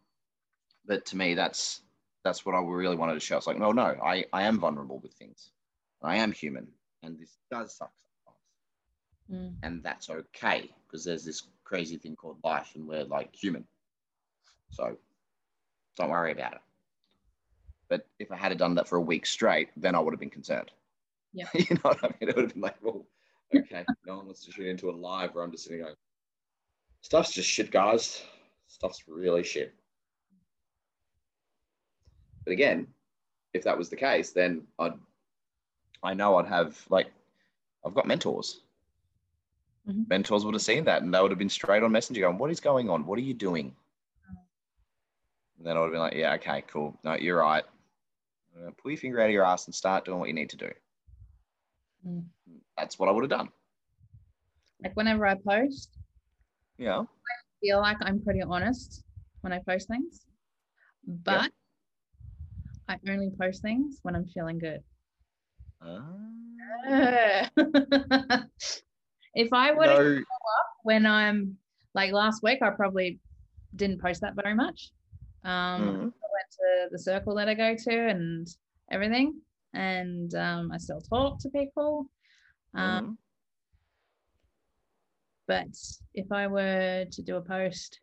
Speaker 1: But to me, that's that's what I really wanted to show. It's like, no, no, I, I am vulnerable with things. I am human. And this does suck. Mm. And that's okay because there's this crazy thing called life and we're like human. So don't worry about it. But if I had done that for a week straight, then I would have been concerned.
Speaker 2: Yeah.
Speaker 1: you know what I mean? It would have been like, well, okay, no one wants to shoot into a live where I'm just sitting going, Stuff's just shit, guys. Stuff's really shit. But again, if that was the case, then I'd, I know I'd have like, I've got mentors. Mm-hmm. Mentors would have seen that and they would have been straight on Messenger going, What is going on? What are you doing? And then I would have been like, Yeah, okay, cool. No, you're right. Pull your finger out of your ass and start doing what you need to do. Mm. That's what I would have done.
Speaker 2: Like whenever I post,
Speaker 1: yeah.
Speaker 2: I feel like I'm pretty honest when I post things, but I only post things when I'm feeling good. Uh... if I would no. up when I'm like last week, I probably didn't post that very much. Um, mm-hmm. I went to the circle that I go to and everything, and um, I still talk to people. Um, mm-hmm. But if I were to do a post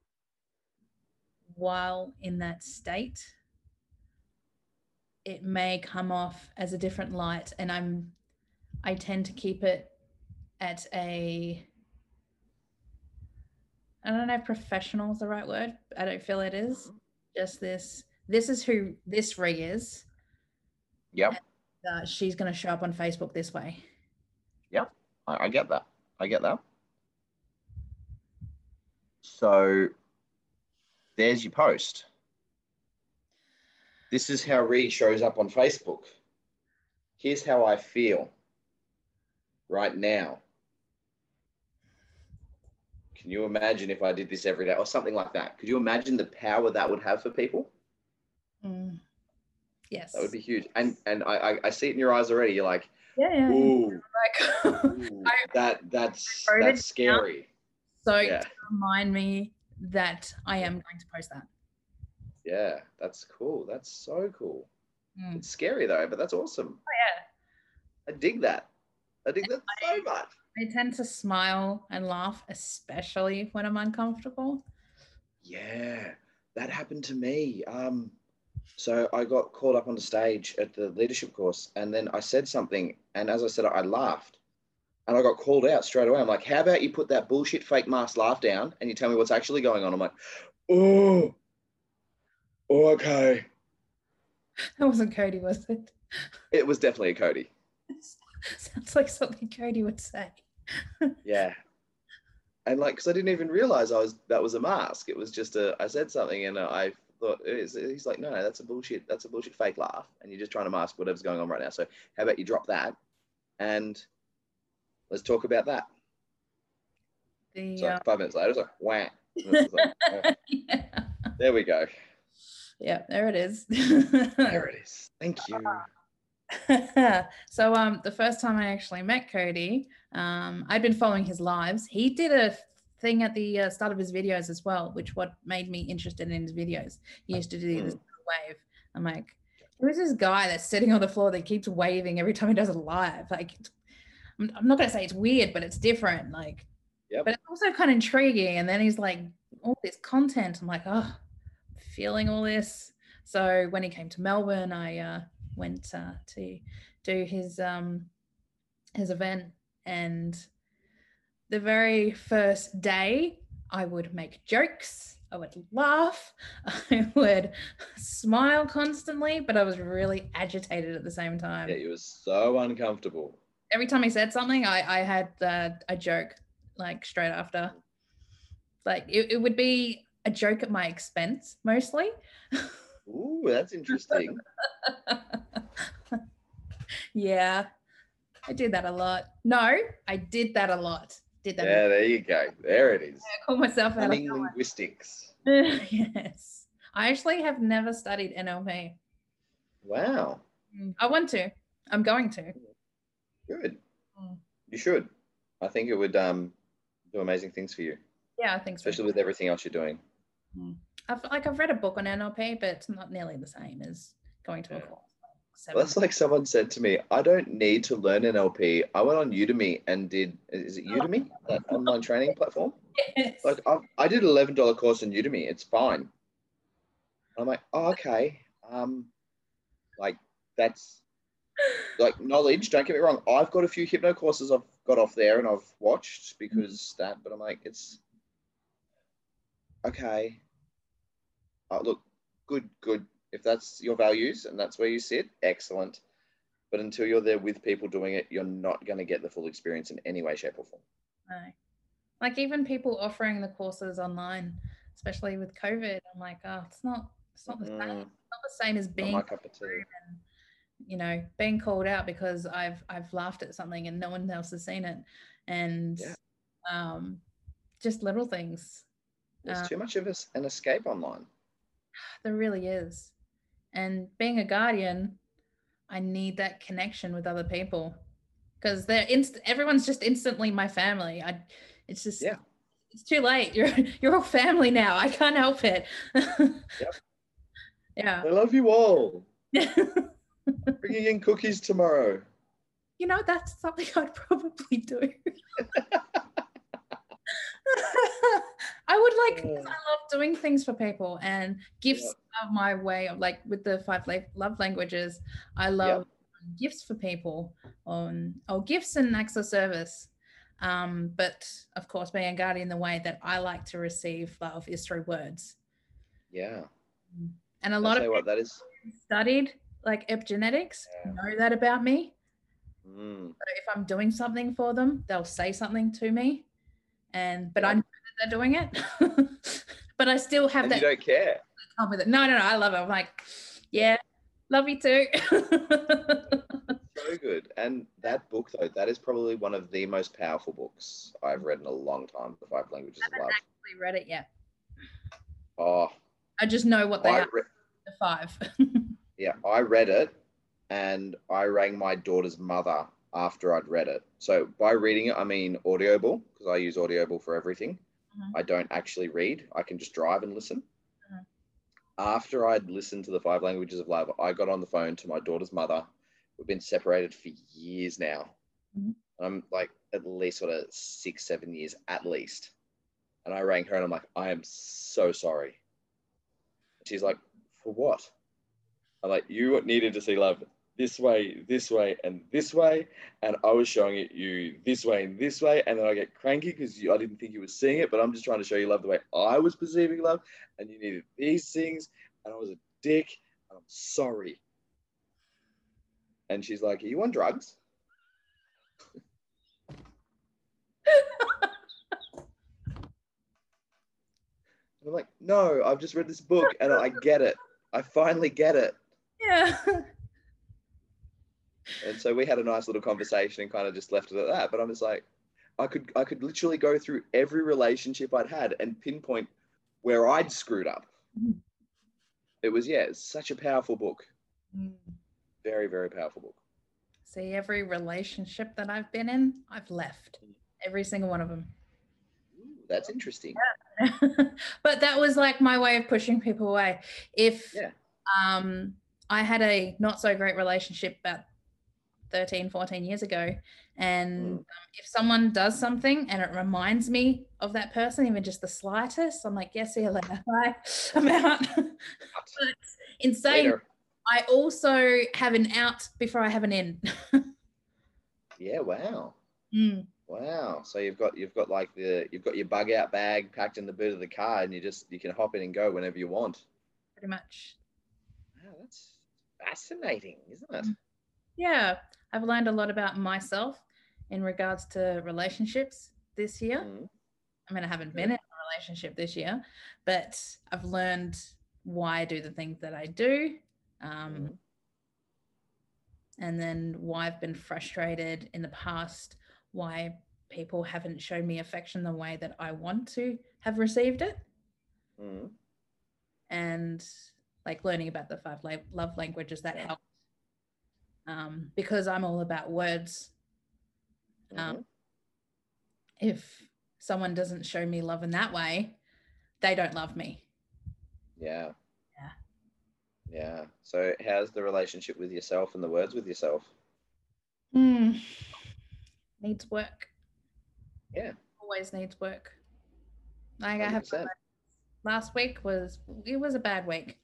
Speaker 2: while in that state, it may come off as a different light. And I'm, I tend to keep it at a, I don't know if professional is the right word. I don't feel it is. Just this, this is who this Ree is.
Speaker 1: Yep.
Speaker 2: And, uh, she's going to show up on Facebook this way.
Speaker 1: Yep. I, I get that. I get that. So there's your post. This is how Ree shows up on Facebook. Here's how I feel right now. Can you imagine if I did this every day or something like that? Could you imagine the power that would have for people?
Speaker 2: Mm. Yes.
Speaker 1: That would be huge. And and I, I see it in your eyes already. You're like,
Speaker 2: yeah, yeah.
Speaker 1: Ooh, like, ooh, that that's that's scary.
Speaker 2: So yeah. remind me that I am going to post that.
Speaker 1: Yeah, that's cool. That's so cool. Mm. It's scary though, but that's awesome.
Speaker 2: Oh
Speaker 1: yeah. I dig that. I dig that I, so much.
Speaker 2: I tend to smile and laugh, especially when I'm uncomfortable.
Speaker 1: Yeah, that happened to me. Um, so I got called up on the stage at the leadership course, and then I said something, and as I said, I laughed, and I got called out straight away. I'm like, how about you put that bullshit fake mask laugh down and you tell me what's actually going on? I'm like, oh, oh okay.
Speaker 2: That wasn't Cody, was it?
Speaker 1: It was definitely a Cody.
Speaker 2: Sounds like something Cody would say.
Speaker 1: Yeah. And like, because I didn't even realize I was that was a mask. It was just a. I said something and I thought he's like, no, no, that's a bullshit. That's a bullshit fake laugh, and you're just trying to mask whatever's going on right now. So how about you drop that and let's talk about that.
Speaker 2: The,
Speaker 1: so uh, five minutes later, it's like, wah. Like,
Speaker 2: yeah.
Speaker 1: There we go.
Speaker 2: Yeah, there it is.
Speaker 1: There it is. Thank you.
Speaker 2: so um the first time I actually met Cody, um I'd been following his lives. He did a thing at the uh, start of his videos as well, which what made me interested in his videos. He used to do this wave. I'm like, who's this guy that's sitting on the floor that keeps waving every time he does it live? Like, I'm, I'm not gonna say it's weird, but it's different. Like,
Speaker 1: Yep.
Speaker 2: but it's also kind of intriguing. And then he's like, all this content. I'm like, oh, feeling all this. So when he came to Melbourne, I uh, went uh, to do his um, his event, and the very first day, I would make jokes. I would laugh. I would smile constantly, but I was really agitated at the same time.
Speaker 1: Yeah, you were so uncomfortable.
Speaker 2: Every time he said something, I, I had uh, a joke like straight after. Like it, it would be a joke at my expense mostly.
Speaker 1: Ooh, that's interesting.
Speaker 2: yeah, I did that a lot. No, I did that a lot. Did that.
Speaker 1: yeah, there you go. There it is.
Speaker 2: I call myself
Speaker 1: Cunning linguistics.
Speaker 2: yes. I actually have never studied NLP.
Speaker 1: Wow.
Speaker 2: Mm, I want to. I'm going to.
Speaker 1: Good.
Speaker 2: Mm.
Speaker 1: You should. I think it would um, do amazing things for you,
Speaker 2: Yeah, I think so.
Speaker 1: especially with everything else you're doing.
Speaker 2: I've like I've read a book on NLP, but it's not nearly the same as going to a course.
Speaker 1: Well, that's like someone said to me, I don't need to learn NLP. I went on Udemy and did, is it Udemy, that online training platform?
Speaker 2: Yes.
Speaker 1: Like, I, I did an $11 course on Udemy. It's fine. I'm like, oh, okay. Um, like, that's like knowledge. Don't get me wrong. I've got a few hypno courses I've got off there and I've watched because that, but I'm like, it's okay. Uh, look, good, good. If that's your values and that's where you sit, excellent. But until you're there with people doing it, you're not going to get the full experience in any way, shape, or form.
Speaker 2: No. Like even people offering the courses online, especially with COVID, I'm like, oh, it's not it's not the same.
Speaker 1: Mm,
Speaker 2: It's not the same as being
Speaker 1: my cup of tea.
Speaker 2: and you know being called out because I've I've laughed at something and no one else has seen it, and
Speaker 1: Yeah.
Speaker 2: um, just little things.
Speaker 1: There's
Speaker 2: Uh,
Speaker 1: too much of us an escape online.
Speaker 2: There really is, and being a guardian, I need that connection with other people because they're inst- everyone's just instantly my family. I, it's just
Speaker 1: Yeah.
Speaker 2: it's too late. You're you're all family now. I can't help it. Yeah.
Speaker 1: I love you all. Bringing in cookies tomorrow.
Speaker 2: you know, that's something I'd probably do. I would like, I love doing things for people, and gifts are my way of like with the five love languages. I love gifts for people, on or gifts and acts of service. Um, but of course, being a guardian, the way that I like to receive love is through words.
Speaker 1: Yeah.
Speaker 2: And a
Speaker 1: I'll
Speaker 2: lot of
Speaker 1: what that is.
Speaker 2: studied like epigenetics
Speaker 1: Yeah.
Speaker 2: know that about me.
Speaker 1: Mm,
Speaker 2: So if I'm doing something for them, they'll say something to me, and but I know that they're doing it. but I still have
Speaker 1: and you don't care.
Speaker 2: come with it. No, no, no. I love it. I'm like, yeah, love you too.
Speaker 1: So good. And that book, though, that is probably one of the most powerful books I've read in a long time. The Five Languages of Love.
Speaker 2: I read it yet.
Speaker 1: Oh,
Speaker 2: I just know what they
Speaker 1: I
Speaker 2: are.
Speaker 1: re-
Speaker 2: The five.
Speaker 1: yeah, I read it, and I rang my daughter's mother after I'd read it. So by reading it, I mean Audible because I use Audible for everything.
Speaker 2: Mhm.
Speaker 1: I don't actually read. I can just drive and listen.
Speaker 2: Mhm.
Speaker 1: After I'd listened to the Five Languages of Love, I got on the phone to my daughter's mother. We've been separated for years now.
Speaker 2: Mhm.
Speaker 1: I'm like at least sort of six, seven years at least. And I rang her and I'm like, I am so sorry. She's like, for what? I'm like, you needed to see love this way, this way, and this way. And I was showing it you this way and this way. And then I get cranky because I didn't think you were seeing it, but I'm just trying to show you love the way I was perceiving love. And you needed these things. And I was a dick. I'm sorry. And she's like, Are you on drugs? I'm like, No, I've just read this book and I get it. I finally get it.
Speaker 2: yeah.
Speaker 1: And so we had a nice little conversation and kind of just left it at that. But I'm just like, I could I could literally go through every relationship I'd had and pinpoint where I'd screwed up.
Speaker 2: Mhm.
Speaker 1: it was yeah, it's such a powerful book.
Speaker 2: Mm.
Speaker 1: Very very powerful book.
Speaker 2: See, every relationship that I've been in, I've left. Every single one of them.
Speaker 1: Ooh, that's interesting.
Speaker 2: but that was like my way of pushing people away. If
Speaker 1: Yeah.
Speaker 2: um, I had a not so great relationship about 13, 14 years ago, and
Speaker 1: Mm.
Speaker 2: um, if someone does something and it reminds me of that person, even just the slightest, I'm like, yes, see you later. Bye. I'm out. but in saying,
Speaker 1: Later.
Speaker 2: I also have an out before I have an in.
Speaker 1: Yeah. Wow.
Speaker 2: Mm.
Speaker 1: Wow. So you've got you've got like the you've got your bug out bag packed in the boot of the car, and you just you can hop in and go whenever you want.
Speaker 2: pretty much.
Speaker 1: Wow, that's fascinating, isn't it?
Speaker 2: Mm. Yeah, I've learned a lot about myself in regards to relationships this year.
Speaker 1: Mm.
Speaker 2: I mean, I haven't been in a relationship this year, but I've learned why I do the things that I do. Um,
Speaker 1: Mhm.
Speaker 2: And then why I've been frustrated in the past, why people haven't shown me affection the way that I want to have received it.
Speaker 1: Mm.
Speaker 2: and like learning about the five love languages that helped um, because i'm all about words Um,
Speaker 1: Mhm.
Speaker 2: if someone doesn't show me love in that way they don't love me
Speaker 1: Yeah.
Speaker 2: Yeah.
Speaker 1: Yeah. So how's the relationship with yourself and the words with yourself?
Speaker 2: Hmm. needs work
Speaker 1: Yeah.
Speaker 2: always needs work like i have
Speaker 1: 100%.
Speaker 2: last week was it was a bad week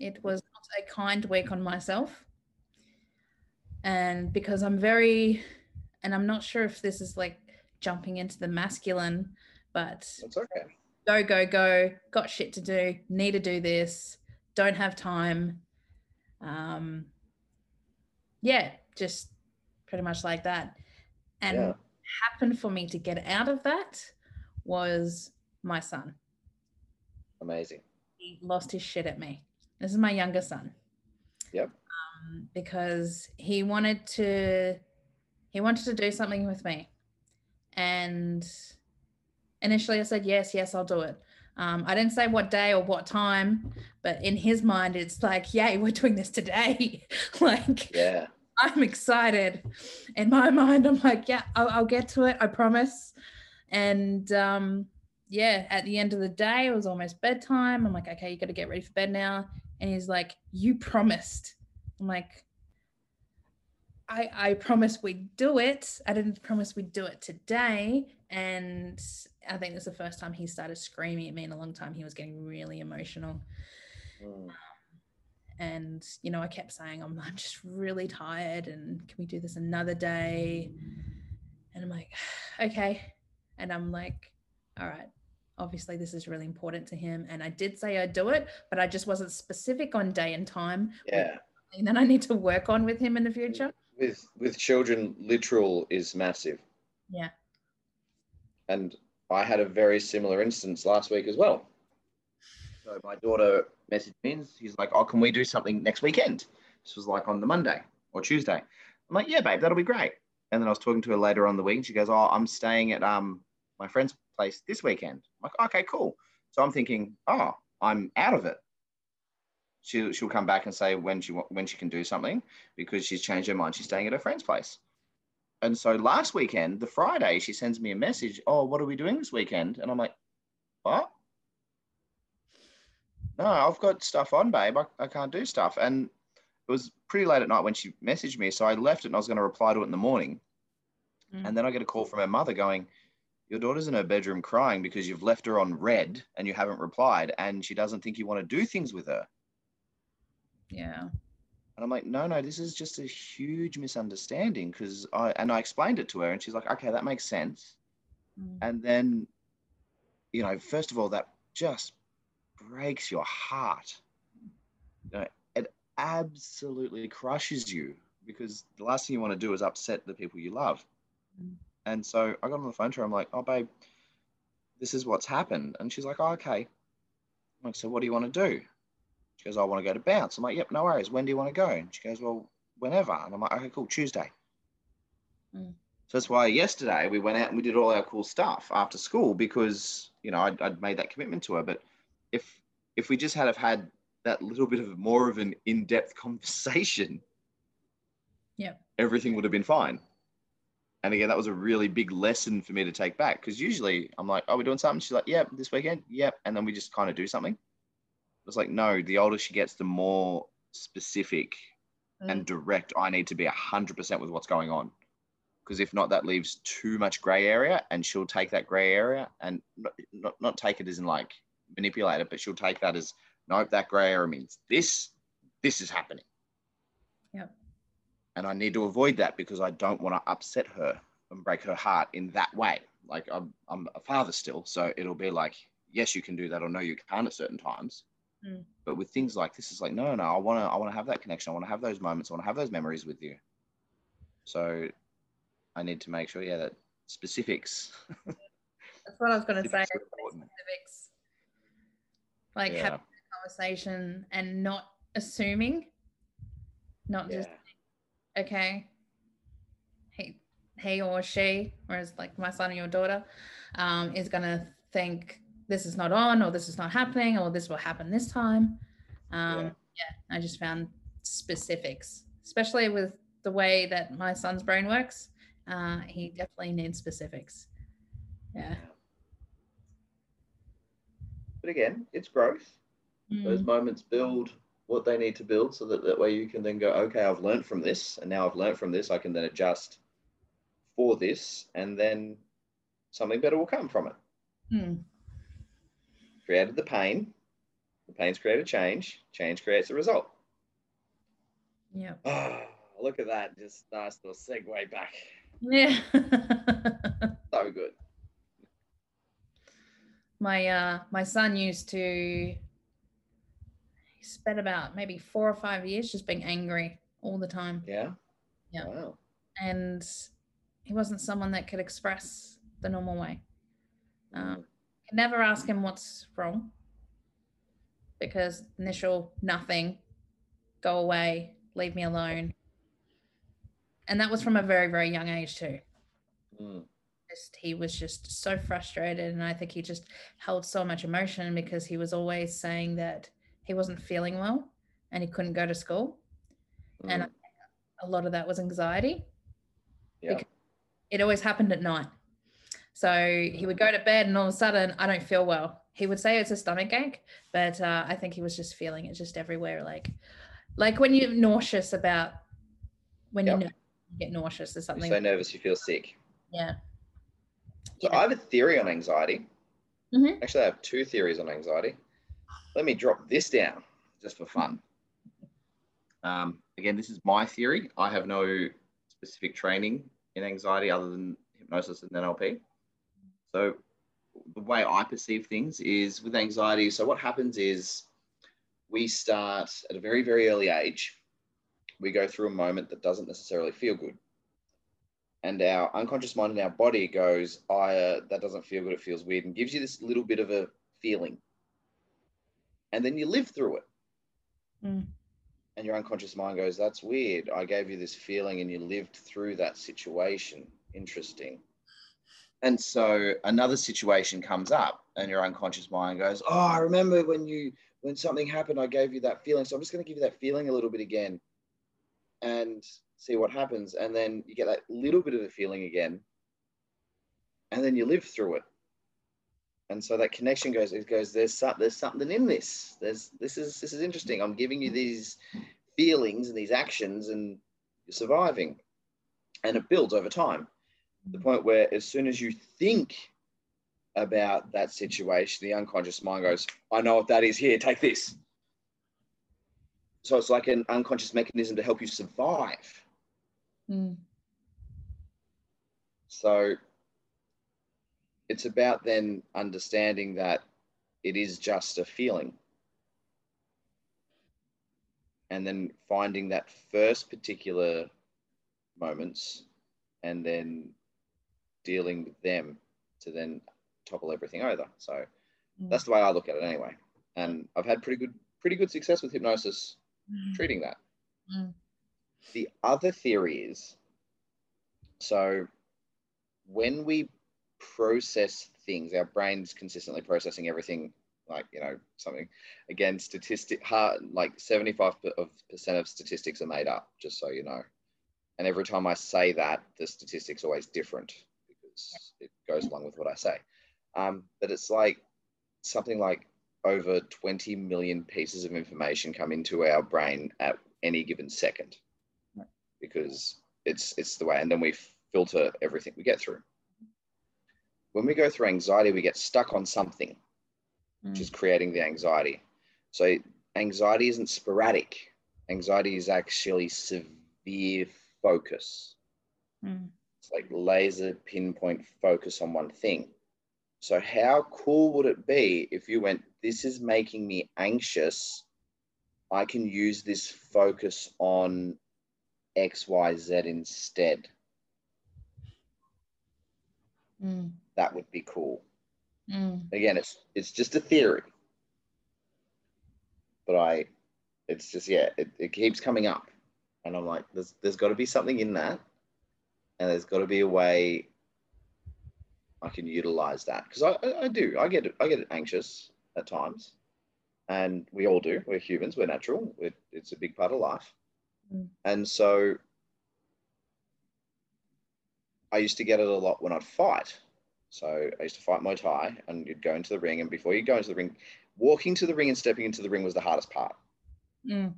Speaker 2: it was not a kind week on myself and because i'm very and i'm not sure if this is like jumping into the masculine but
Speaker 1: That's okay.
Speaker 2: go go go got shit to do need to do this don't have time um yeah just pretty much like that and
Speaker 1: Yeah.
Speaker 2: what happened for me to get out of that was my son
Speaker 1: Amazing.
Speaker 2: he lost his shit at me. This is my younger son.
Speaker 1: Yep.
Speaker 2: Um, because he wanted to, he wanted to do something with me, and initially I said yes, yes, I'll do it. Um, I didn't say what day or what time, but in his mind, it's like, yay, we're doing this today. like,
Speaker 1: Yeah.
Speaker 2: I'm excited. In my mind, I'm like, yeah, I'll, I'll get to it. I promise. And um, yeah, at the end of the day, it was almost bedtime. I'm like, okay, you got to get ready for bed now. And he's like, you promised. I'm like, I I promise we'd do it. I didn't promise we'd do it today. And I think this is the first time he started screaming at me in a long time. He was getting really emotional
Speaker 1: Mm.
Speaker 2: and you know i kept saying I'm, I'm just really tired and can we do this another day and i'm like okay and i'm like all right obviously this is really important to him and i did say i'd do it but i just wasn't specific on day and time
Speaker 1: Yeah.
Speaker 2: And then i need to work on with him in the future
Speaker 1: With with children, literal is massive.
Speaker 2: Yeah.
Speaker 1: And I had a very similar instance last week as well. So my daughter messaged me and she's like, Oh, can we do something next weekend? This was like on the Monday or Tuesday. I'm like, Yeah, babe, that'll be great. And then I was talking to her later on the week and she goes, Oh, I'm staying at um my friend's place this weekend. I'm like, okay, cool. So I'm thinking, oh, I'm out of it. She'll, she'll come back and say when she when she can do something because she's changed her mind. She's staying at her friend's place. And so last weekend, the Friday, she sends me a message. Oh, what are we doing this weekend? And I'm like, what? No, I've got stuff on, babe. I, I can't do stuff. And it was pretty late at night when she messaged me. So I left it and I was going to reply to it in the morning.
Speaker 2: Mm.
Speaker 1: And then I get a call from her mother going, Your daughter's in her bedroom crying because you've left her on read and you haven't replied. And she doesn't think you want to do things with her.
Speaker 2: Yeah
Speaker 1: And I'm like, no, no, this is just a huge misunderstanding because I and I explained it to her and she's like, okay, that makes sense.
Speaker 2: Mm.
Speaker 1: And then, you know, first of all, that just breaks your heart. You know, it absolutely crushes you because the last thing you want to do is upset the people you love.
Speaker 2: Mm.
Speaker 1: And so I got on the phone to her. I'm like, oh, babe, this is what's happened. And she's like, oh, okay. I'm like, so what do you want to do? She goes, I want to go to bounce. I'm like, yep, no worries. When do you want to go? And she goes, well, whenever. And I'm like, okay, cool, Tuesday.
Speaker 2: Mm.
Speaker 1: So that's why yesterday we went out and we did all our cool stuff after school because, you know, I'd, I'd made that commitment to her. But if if we just had have had that little bit of more of an in-depth conversation,
Speaker 2: Yep.
Speaker 1: everything would have been fine. And again, that was a really big lesson for me to take back because usually I'm like, "Oh, we're doing something." She's like, "Yep, this weekend, yep," and then we just kind of do something. It's like, no, the older she gets, the more specific mm. and direct I need to be hundred percent with what's going on. Because if not, that leaves too much gray area, and she'll take that gray area and not, not, not take it as in like manipulate it, but she'll take that as nope, that gray area means this, this is happening.
Speaker 2: Yep.
Speaker 1: And I need to avoid that because I don't want to upset her and break her heart in that way. Like I'm, I'm a father still, so it'll be like, yes, you can do that, or no, you can't at certain times.
Speaker 2: Mm.
Speaker 1: But with things like this, it's like, no, no, I want to, I want to have that connection. I want to have those moments. I want to have those memories with you. So I need to make sure, yeah, that specifics.
Speaker 2: That's what I was going to say.
Speaker 1: specifics are important.
Speaker 2: Specifics. Like
Speaker 1: Yeah.
Speaker 2: having a conversation and not assuming, not
Speaker 1: Yeah.
Speaker 2: just okay. He, he or she, whereas like my son or your daughter, um, is gonna think this is not on, or this is not happening, or this will happen this time. Um,
Speaker 1: Yeah.
Speaker 2: yeah, I just found specifics, especially with the way that my son's brain works. Uh, he definitely needs specifics. Yeah.
Speaker 1: But again, it's growth. Those
Speaker 2: Mm,
Speaker 1: moments build what they need to build so that that way you can then go, okay, I've learned from this. And now I've learned from this. I can then adjust for this. And then something better will come from it.
Speaker 2: mm,
Speaker 1: Created the pain. The pain's created change. Change creates a result.
Speaker 2: yeah.
Speaker 1: Oh, look at that. Just nice little segue back.
Speaker 2: Yeah.
Speaker 1: So good.
Speaker 2: my uh my son used to he spent about maybe four or five years just being angry all the time.
Speaker 1: Yeah.
Speaker 2: Yeah.
Speaker 1: Wow.
Speaker 2: And he wasn't someone that could express the normal way. Um, could never ask him what's wrong because initial nothing, go away, leave me alone. And that was from a very, very young age too.
Speaker 1: Mm.
Speaker 2: just he was just so frustrated and i think he just held so much emotion because he was always saying that he wasn't feeling well and he couldn't go to school and
Speaker 1: Mm.
Speaker 2: a lot of that was anxiety
Speaker 1: Yeah.
Speaker 2: because it always happened at night so he would go to bed and all of a sudden i don't feel well he would say it's a stomach ache but uh, i think he was just feeling it just everywhere like like when you're nauseous about when
Speaker 1: Yep.
Speaker 2: you, get nauseous or
Speaker 1: You're
Speaker 2: something
Speaker 1: so nervous you feel sick.
Speaker 2: yeah
Speaker 1: So
Speaker 2: Yeah.
Speaker 1: I have a theory on anxiety.
Speaker 2: Mhm.
Speaker 1: Actually, I have two theories on anxiety. Let me drop this down just for fun. Um, again, this is my theory. I have no specific training in anxiety other than hypnosis and NLP. So the way I perceive things is with anxiety. So what happens is we start at a very, very early age. We go through a moment that doesn't necessarily feel good and our unconscious mind and our body goes, I, uh, that doesn't feel good, it feels weird, and gives you this little bit of a feeling. And then you live through it.
Speaker 2: Mm.
Speaker 1: And your unconscious mind goes, That's weird. I gave you this feeling and you lived through that situation. Interesting. And so another situation comes up, and your unconscious mind goes, Oh, I remember when you when something happened, I gave you that feeling. So I'm just going to give you that feeling a little bit again. And see what happens. And then you get that little bit of a feeling again. And then you live through it. And so that connection goes, it goes, there's there's something in this. There's this is this is interesting. I'm giving you these feelings and these actions and you're surviving. And it builds over time. The point where as soon as you think about that situation, the unconscious mind goes, I know what that is here, take this. So it's like an unconscious mechanism to help you survive.
Speaker 2: Mm.
Speaker 1: So it's about then understanding that it is just a feeling. And then finding that first particular moments and then dealing with them to then topple everything over. So
Speaker 2: Mm.
Speaker 1: that's the way I look at it anyway. And I've had pretty good pretty good success with hypnosis treating that.
Speaker 2: Mm.
Speaker 1: The other theory is so when we process things, our brain's consistently processing everything like you know something. Again, statistic hard like seventy five percent of statistics are made up. Just so you know, and every time I say that, the statistics always different because it goes along with what I say. Um, but it's like something like over 20 million pieces of information come into our brain at any given second because it's it's the way and then we filter everything we get through when we go through anxiety we get stuck on something mm. which is mm. creating the anxiety so anxiety isn't sporadic anxiety is actually severe focus mm. It's like laser pinpoint focus on one thing so how cool would it be if you went this is making me anxious i can use this focus on XYZ instead. Mm. That would be cool. Mm. Again, it's it's just a theory. But I it's just yeah, it, it keeps coming up. And I'm like, there's there's gotta be something in that. And there's gotta be a way I can utilize that. Because I, I, do. I get I get anxious at times. And we all do. We're humans, we're natural. It, it's a big part of life. Mm. And so I used to get it a lot when I'd fight. So I used to fight Muay Thai and you'd go into the ring. And before you go into the ring, walking to the ring and stepping into the ring was the hardest part. Mm.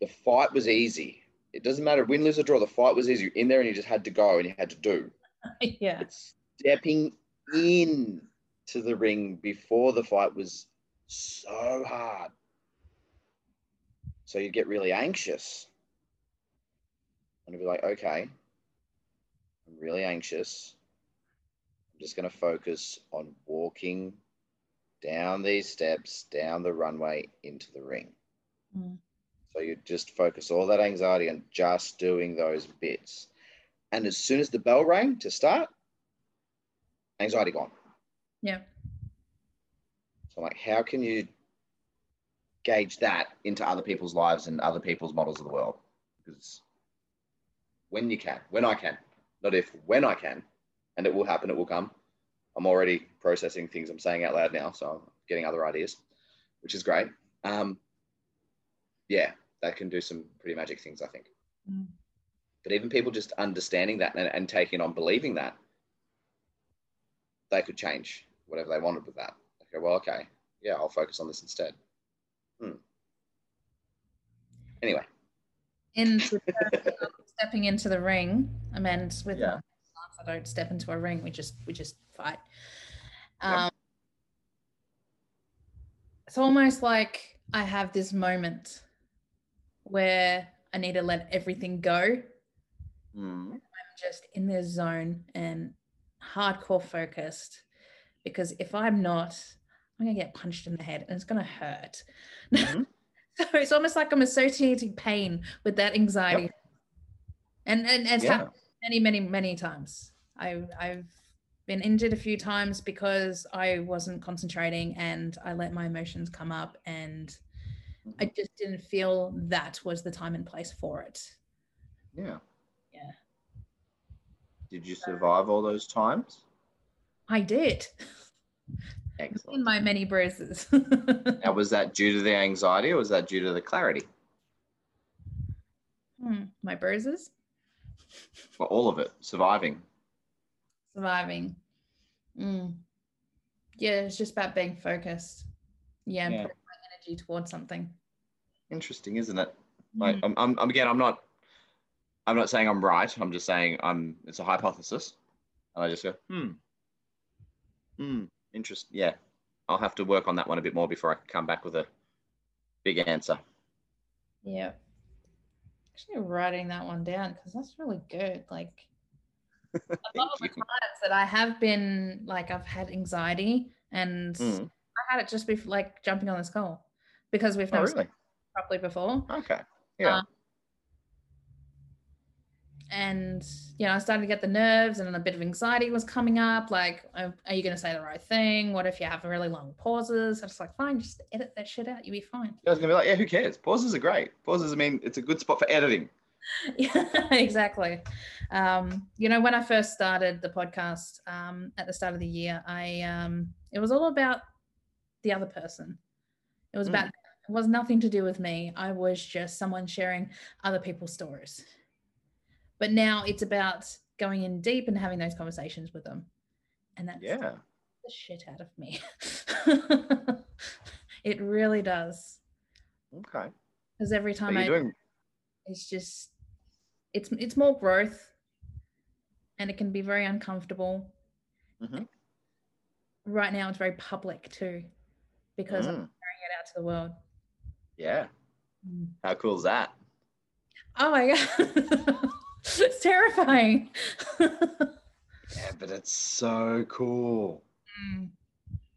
Speaker 1: The fight was easy. It doesn't matter win, lose, or draw. The fight was easy. You're in there and you just had to go and you had to do.
Speaker 2: yeah.
Speaker 1: Stepping in to the ring before the fight was so hard. So you'd get really anxious. And you'd be like, okay, I'm really anxious. I'm just going to focus on walking down these steps, down the runway into the ring. Mm. So you just focus all that anxiety on just doing those bits. And as soon as the bell rang to start, anxiety gone.
Speaker 2: Yeah.
Speaker 1: So, like, how can you gauge that into other people's lives and other people's models of the world because when you can, when I can, not if, when I can, and it will happen, it will come. I'm already processing things I'm saying out loud now, so I'm getting other ideas, which is great. Um, yeah, that can do some pretty magic things, I think. Mm. But even people just understanding that and, and taking on believing that, they could change whatever they wanted with that. Okay, well, okay, yeah, I'll focus on this instead. Hmm. Anyway.
Speaker 2: In stepping into the ring, I mean, with yeah. I don't step into a ring. We just we just fight. Um. It's almost like I have this moment where I need to let everything go. Mm. I'm just in this zone and hardcore focused because if I'm not, I'm gonna get punched in the head and it's gonna hurt. Mm-hmm. so it's almost like I'm associating pain with that anxiety. Yep. And and it's yeah. happened many, many, many times. I I've been injured a few times because I wasn't concentrating and I let my emotions come up and I just didn't feel that was the time and place for it.
Speaker 1: Yeah.
Speaker 2: Yeah.
Speaker 1: Did you survive all those times?
Speaker 2: I did.
Speaker 1: Excellent.
Speaker 2: In my many bruises.
Speaker 1: now, was that due to the anxiety or was that due to the clarity?
Speaker 2: Hmm, my bruises?
Speaker 1: Well, all of it. Surviving.
Speaker 2: Surviving. Mm. Yeah, it's just about being focused. Yeah, and yeah. putting my energy towards something.
Speaker 1: Interesting, isn't it? Like, mm. I'm, I'm, again, I'm not, I'm not saying I'm right. I'm just saying I'm. It's a hypothesis, and I just go, hmm, hmm, interest. Yeah, I'll have to work on that one a bit more before I can come back with a big answer.
Speaker 2: Yeah. Actually, writing that one down because that's really good. Like, a lot of the times that I have been like, I've had anxiety and mm. I had it just before, like jumping on this call because we've never oh, really? Properly before.
Speaker 1: Okay. Yeah. Um,
Speaker 2: and you know i started to get the nerves and a bit of anxiety was coming up like are you going to say the right thing what if you have really long pauses i was like fine just edit that shit out you'll be fine
Speaker 1: i was going to be like yeah who cares pauses are great pauses i mean it's a good spot for editing
Speaker 2: yeah exactly um, you know when i first started the podcast um, at the start of the year i um, it was all about the other person. It was
Speaker 1: Mm.
Speaker 2: about was nothing to do with me. I was just someone sharing other people's stories. But now it's about going in deep and having those conversations with them. And that's
Speaker 1: Yeah.
Speaker 2: the shit out of me. it really does.
Speaker 1: Okay.
Speaker 2: Because every time I
Speaker 1: doing
Speaker 2: it's just it's it's more growth and it can be very uncomfortable.
Speaker 1: Mhm.
Speaker 2: Right now it's very public too because I'm
Speaker 1: Mm,
Speaker 2: sharing it out to the world.
Speaker 1: Yeah.
Speaker 2: Mm.
Speaker 1: How cool is that?
Speaker 2: Oh my god. it's terrifying.
Speaker 1: Yeah, but it's so cool.
Speaker 2: Mm.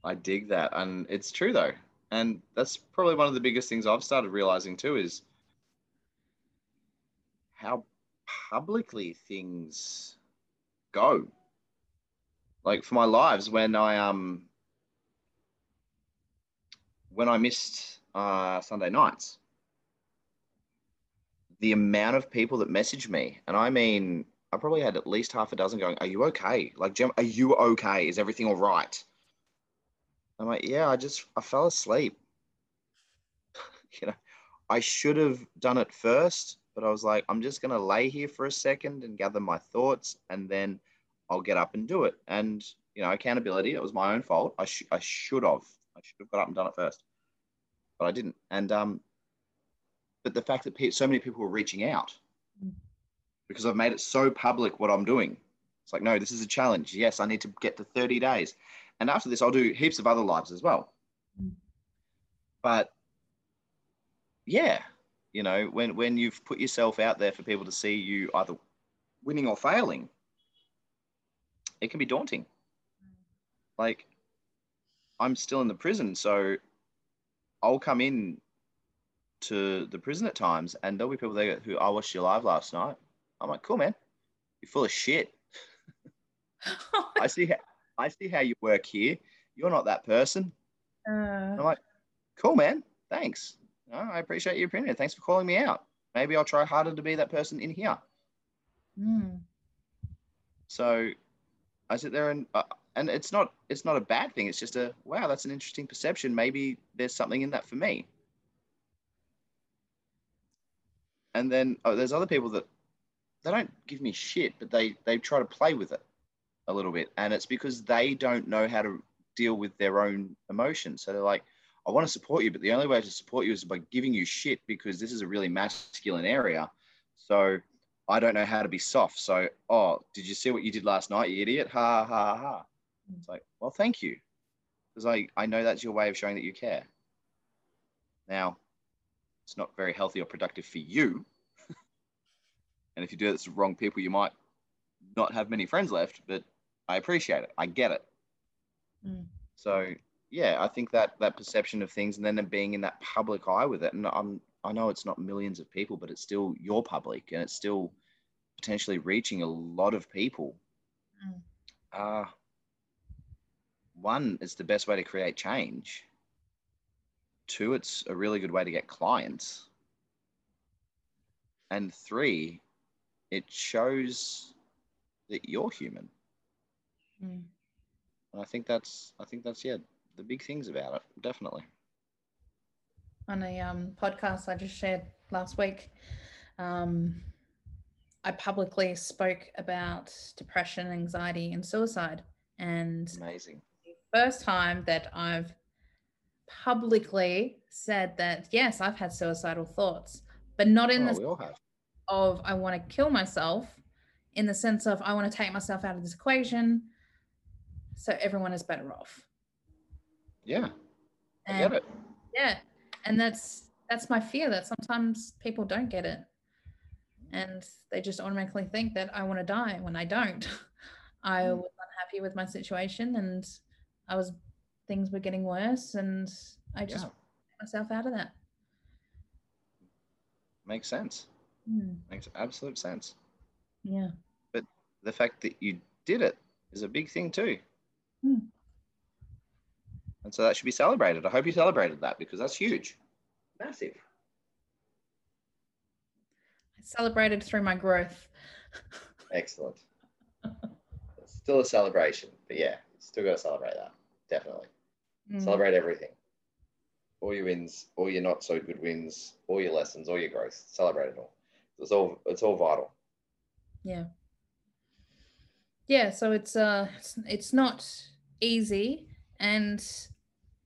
Speaker 1: I dig that. And it's true though. And that's probably one of the biggest things I've started realizing too is how publicly things go. Like for my lives, when I um when I missed uh Sunday nights, the amount of people that messaged me, and I mean I probably had at least half a dozen going, Are you okay? Like, Gem, are you okay? Is everything all right? I'm like, Yeah, I just, I fell asleep. you know, I should have done it first, but I was like, I'm just going to lay here for a second and gather my thoughts and then I'll get up and do it. And, you know, accountability, it was my own fault. I, sh- I should have, I should have got up and done it first, but I didn't. And, um, but the fact that so many people were reaching out, because I've made it so public what I'm doing. It's like, no, this is a challenge. Yes, I need to get to 30 days. And after this, I'll do heaps of other lives as well. But yeah, you know, when, when you've put yourself out there for people to see you either winning or failing, it can be daunting. Like, I'm still in the prison, so I'll come in to the prison at times, and there'll be people there who I watched you live last night. I'm like, cool, man. You're full of shit. I see how I see how you work here. You're not that person.
Speaker 2: Uh,
Speaker 1: I'm like, cool, man. Thanks. No, I appreciate your opinion. Thanks for calling me out. Maybe I'll try harder to be that person in here.
Speaker 2: mm,
Speaker 1: So I sit there and uh, and it's not it's not a bad thing. It's just a wow, that's an interesting perception. Maybe there's something in that for me. And then oh, there's other people that they don't give me shit, but they they try to play with it a little bit, and it's because they don't know how to deal with their own emotions. So they're like, I want to support you, but the only way to support you is by giving you shit because this is a really masculine area. So I don't know how to be soft. So, oh, did you see what you did last night, you idiot? Ha ha ha. It's like, well, thank you. Because I, I know that's your way of showing that you care. Now, it's not very healthy or productive for you. and if you do it to the wrong people, you might not have many friends left, but I appreciate it. I get it.
Speaker 2: mm,
Speaker 1: So yeah, I think that that perception of things and then being in that public eye with it. And I'm I know it's not millions of people, but it's still your public and it's still potentially reaching a lot of people.
Speaker 2: Mm.
Speaker 1: Uh one, it's the best way to create change. Two, it's a really good way to get clients. And three, it shows that you're human.
Speaker 2: mm.
Speaker 1: And I think that's I think that's yeah, the big things about it, definitely.
Speaker 2: on a um, podcast I just shared last week, um, I publicly spoke about depression, anxiety, and suicide. And
Speaker 1: Amazing.
Speaker 2: First time that I've publicly said that, yes, I've had suicidal thoughts, but not in
Speaker 1: Oh,
Speaker 2: the of I want to kill myself, in the sense of I want to take myself out of this equation so everyone is better off.
Speaker 1: Yeah, I
Speaker 2: And-
Speaker 1: get it.
Speaker 2: yeah and that's that's my fear that sometimes people don't get it and they just automatically think that i want to die when i don't i
Speaker 1: Mm.
Speaker 2: was unhappy with my situation and i was things were getting worse and i just
Speaker 1: Yeah,
Speaker 2: myself out of that
Speaker 1: makes sense.
Speaker 2: Hmm,
Speaker 1: Makes absolute sense.
Speaker 2: yeah But
Speaker 1: The fact that you did it is a big thing too.
Speaker 2: Hmm.
Speaker 1: And so that should be celebrated. I hope you celebrated that because that's huge. Massive.
Speaker 2: i celebrated through my growth
Speaker 1: Excellent. It's still a celebration, but yeah, still got to celebrate that. Definitely.
Speaker 2: Mm.
Speaker 1: Celebrate everything. All your wins, all your not so good wins, all your lessons, all your growth. Celebrate it all. It's all it's all vital.
Speaker 2: Yeah. Yeah, so it's uh it's, it's not easy and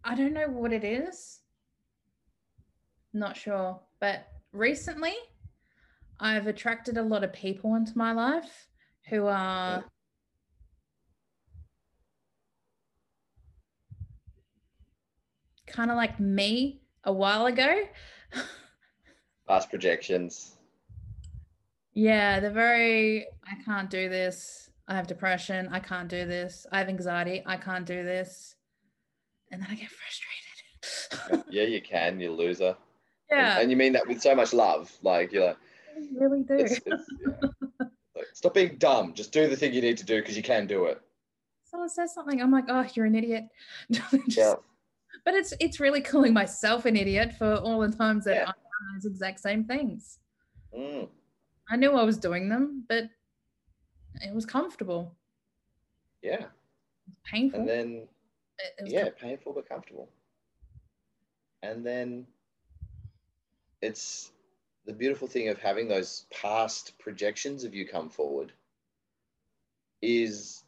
Speaker 2: I don't know what it is. Not sure, but recently I've attracted a lot of people into my life who are kind of like me a while ago.
Speaker 1: Past projections.
Speaker 2: Yeah, they're very, I can't do this. I have depression. I can't do this. I have anxiety. I can't do this. And then I get frustrated.
Speaker 1: yeah, you can, you loser.
Speaker 2: yeah,
Speaker 1: And, and you mean that with so much love. Like you're like,
Speaker 2: I really do.
Speaker 1: it's, it's, yeah. Like, stop being dumb. Just do the thing you need to do because you can do it.
Speaker 2: Someone says something, I'm like, oh, you're an idiot. Just-
Speaker 1: Yeah.
Speaker 2: But it's it's really calling myself an idiot for all the times that
Speaker 1: Yeah.
Speaker 2: I've done those exact same things.
Speaker 1: Mm,
Speaker 2: I knew I was doing them, but it was comfortable.
Speaker 1: yeah.
Speaker 2: Painful.
Speaker 1: And then yeah, painful but comfortable. And then it's the beautiful thing of having those past projections of you come forward is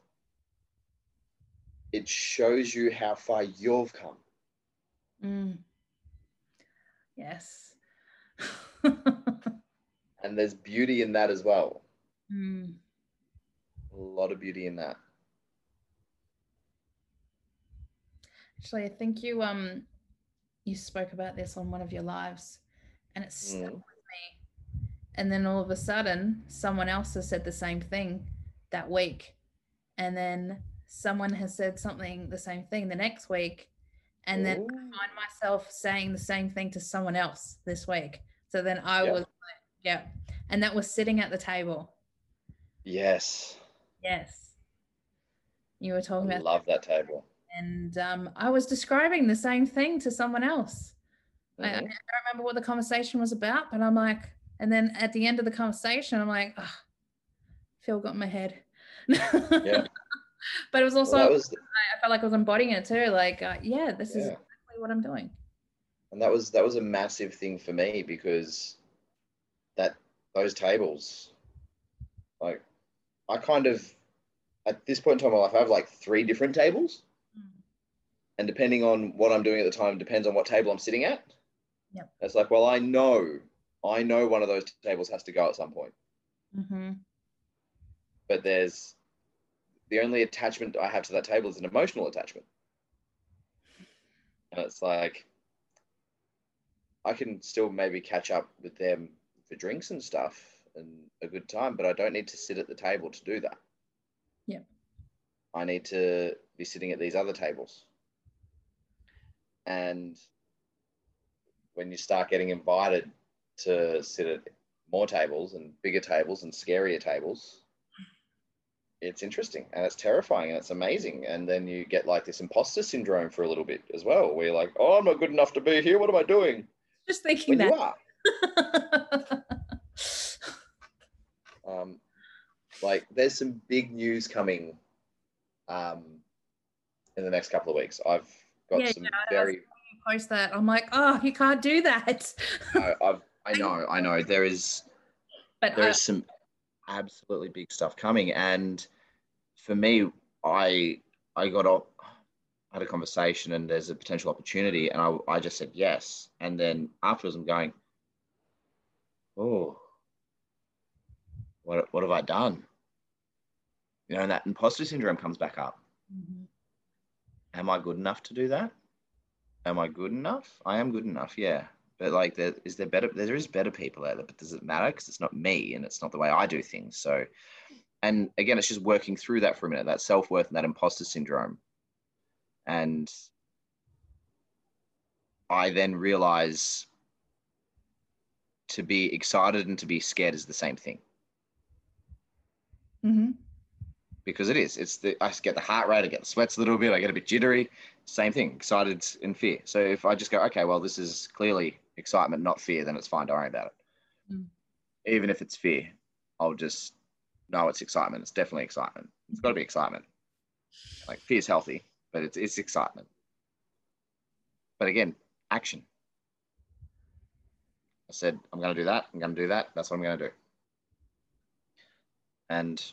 Speaker 1: it shows you how far you've come.
Speaker 2: Mm. Yes.
Speaker 1: And there's beauty in that as well.
Speaker 2: Mm.
Speaker 1: A lot of beauty in that.
Speaker 2: Actually, I think you um you spoke about this on one of your lives, and it stuck
Speaker 1: Mm.
Speaker 2: with me. And then all of a sudden, someone else has said the same thing that week, and then someone has said something the same thing the next week, and then
Speaker 1: Ooh.
Speaker 2: find myself saying the same thing to someone else this week. So then I
Speaker 1: Yeah.
Speaker 2: was like, yeah, and that was sitting at the table.
Speaker 1: yes.
Speaker 2: Yes. You were
Speaker 1: I
Speaker 2: talking about
Speaker 1: love that table.
Speaker 2: and um, I was describing the same thing to someone else. I, I
Speaker 1: Mhm.
Speaker 2: don't remember what the conversation was about, but I'm like, and then at the end of the conversation, I'm like, oh, Phil got in my head.
Speaker 1: Yeah.
Speaker 2: but it was also,
Speaker 1: Well, was
Speaker 2: I felt like I was embodying it too. Like, uh, yeah, this is exactly what I'm doing.
Speaker 1: and that was that was a massive thing for me because that those tables like i kind of at this point in time in my life i have like three different tables and depending on what i'm doing at the time depends on what table i'm sitting at
Speaker 2: Yep.
Speaker 1: it's like well i know i know one of those tables has to go at some point
Speaker 2: Mm-hmm.
Speaker 1: but there's the only attachment i have to that table is an emotional attachment. And it's like i can still maybe catch up with them for drinks and stuff and a good time but i don't need to sit at the table to do that.
Speaker 2: Yeah.
Speaker 1: i need to be sitting at these other tables. And when you start getting invited to sit at more tables and bigger tables and scarier tables it's interesting and it's terrifying and it's amazing. And then you get like this imposter syndrome for a little bit as well, where you're like, oh, I'm not good enough to be here. What am I doing?
Speaker 2: Just thinking
Speaker 1: When you
Speaker 2: that.
Speaker 1: are. Um, like there's some big news coming um, in the next couple of weeks. I've got
Speaker 2: Yeah,
Speaker 1: some very,
Speaker 2: Post that. I'm like, oh, you can't do that.
Speaker 1: I, I've,
Speaker 3: I know, I know. There is
Speaker 2: but
Speaker 3: there
Speaker 2: I,
Speaker 3: is some absolutely big stuff coming, and for me, I I got up, had a conversation, and there's a potential opportunity, and I I just said yes, and then afterwards I'm going, oh, what what have I done? You know, and that imposter syndrome comes back up.
Speaker 2: Mhm.
Speaker 3: Am I good enough to do that? Am I good enough? I am good enough, yeah. But like, there is there better? There is better people out there, but does it matter? Because it's not me, and it's not the way I do things. So, and again, it's just working through that for a minute, that self worth and that imposter syndrome, and I then realize to be excited and to be scared is the same thing
Speaker 2: Mhm.
Speaker 3: because it is. It's the I get the heart rate, I get the sweats a little bit, I get a bit jittery. Same thing, excited and fear. So if I just go, okay, well, this is clearly excitement, not fear, then it's fine. Don't worry about it.
Speaker 2: Mm.
Speaker 3: Even if it's fear, I'll just know it's excitement. It's definitely excitement. It's got to be excitement. Like fear's healthy, but it's it's excitement.
Speaker 1: but again, action. I said, I'm going to do that. I'm going to do that. That's what I'm going to do. And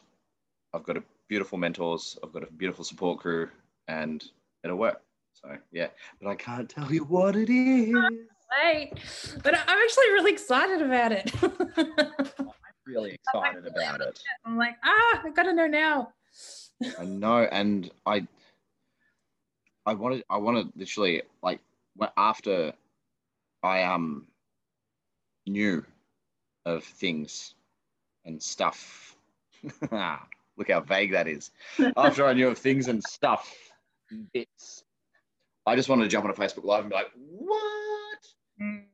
Speaker 1: I've got a beautiful mentors. I've got a beautiful support crew, and it'll work. So yeah, but I can't tell you what it is.
Speaker 2: Wait, but I'm actually really excited about it.
Speaker 1: I'm really excited about it.
Speaker 2: I'm like, ah, I gotta know now.
Speaker 1: I know, and I, I wanted, I wanted literally like after I um knew of things and stuff. Look how vague that is. After I knew of things and stuff, bits, I just wanted to jump on a Facebook Live and be like, "What?"
Speaker 2: Mm.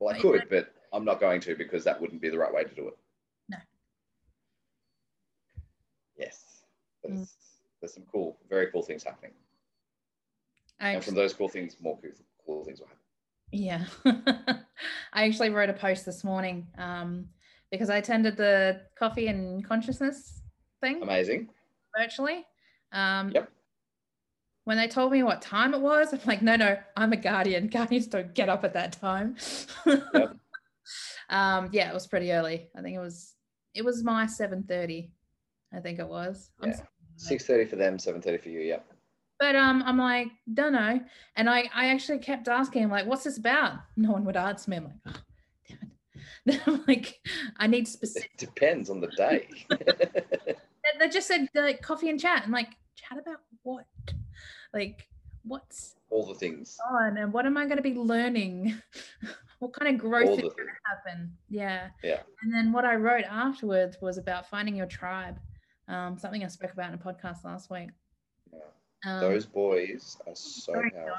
Speaker 4: Well, I could, but I'm not going to because that wouldn't be the right way to do it.
Speaker 2: No.
Speaker 4: Yes. But
Speaker 2: Mm.
Speaker 4: there's some cool, very cool things happening.
Speaker 2: I
Speaker 4: And from those cool things, more cool, cool things will happen.
Speaker 2: Yeah. I actually wrote a post this morning um, because I attended the coffee and consciousness thing
Speaker 4: Amazing.
Speaker 2: virtually. Um,
Speaker 4: Yep.
Speaker 2: When they told me what time it was, I'm like, no, no, I'm a guardian. Guardians don't get up at that time.
Speaker 4: Yep.
Speaker 2: um, yeah, it was pretty early. I think it was it was my 7:30. I think it was.
Speaker 4: Yeah. Six thirty for them, seven thirty for you. Yep.
Speaker 2: But um, I'm like, don't know. And I, I actually kept asking, him, like, what's this about? No one would answer me. I'm like, oh, damn it. Then I'm like, I need specific.
Speaker 4: It depends on the day.
Speaker 2: They- They just said like coffee and chat. I'm like, chat about what? Like, what's
Speaker 4: All the things.
Speaker 2: on and what am I going to be learning? what kind of growth is going to happen? Yeah.
Speaker 4: Yeah.
Speaker 2: And then what I wrote afterwards was about finding your tribe. Um, something I spoke about in a podcast last week.
Speaker 4: Yeah.
Speaker 2: Um,
Speaker 4: Those boys are so powerful.
Speaker 2: know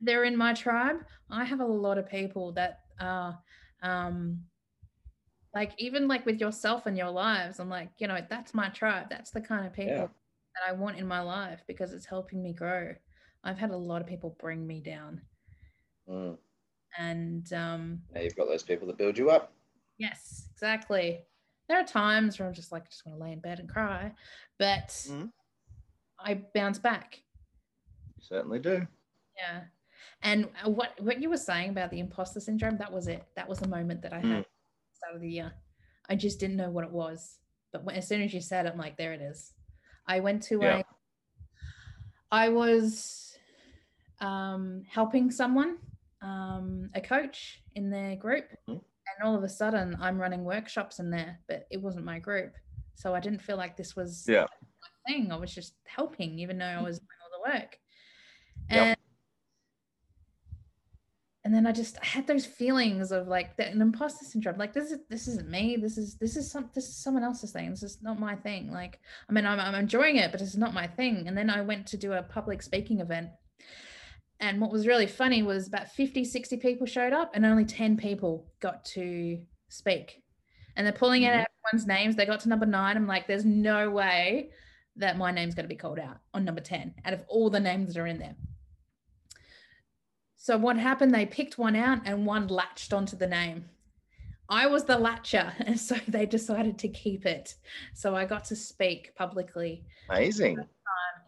Speaker 2: they're in my tribe. I have a lot of people that are um like even like with yourself and your lives, I'm like, you know, that's my tribe. That's the kind of people. That I want in my life because it's helping me grow. I've had a lot of people bring me down.
Speaker 4: Mm.
Speaker 2: And um
Speaker 4: Now you've got those people that build you up.
Speaker 2: yes, exactly. There are times where I'm just like I just want to lay in bed and cry, but
Speaker 1: Mhm.
Speaker 2: I bounce back.
Speaker 1: You certainly do.
Speaker 2: Yeah. And uh, what what you were saying about the imposter syndrome, that was it. That was the moment that I had
Speaker 1: Mm.
Speaker 2: at the start of the year. I just didn't know what it was. But when, as soon as you said it, I'm like, there it is. I went to
Speaker 1: Yeah.
Speaker 2: a I was um, helping someone, um, a coach in their group,
Speaker 1: Mhm.
Speaker 2: and all of a sudden I'm running workshops in there, but it wasn't my group. So I didn't feel like this was
Speaker 1: Yeah.
Speaker 2: my thing. I was just helping, even though I was doing all the work.
Speaker 1: Yep.
Speaker 2: And then I just I had those feelings of like that an imposter syndrome. Like this is this isn't me. This is this is some this is someone else's thing. This is not my thing. Like I mean I'm I'm enjoying it, but it's not my thing. And then I went to do a public speaking event. And what was really funny was about 50, 60 people showed up and only 10 people got to speak. And they're pulling out
Speaker 1: Mhm.
Speaker 2: everyone's names. They got to number nine. I'm like, there's no way that my name's going to be called out on number 10 out of all the names that are in there. So what happened? They picked one out and one latched onto the name. I was the latcher, and so they decided to keep it. So I got to speak publicly
Speaker 1: Amazing.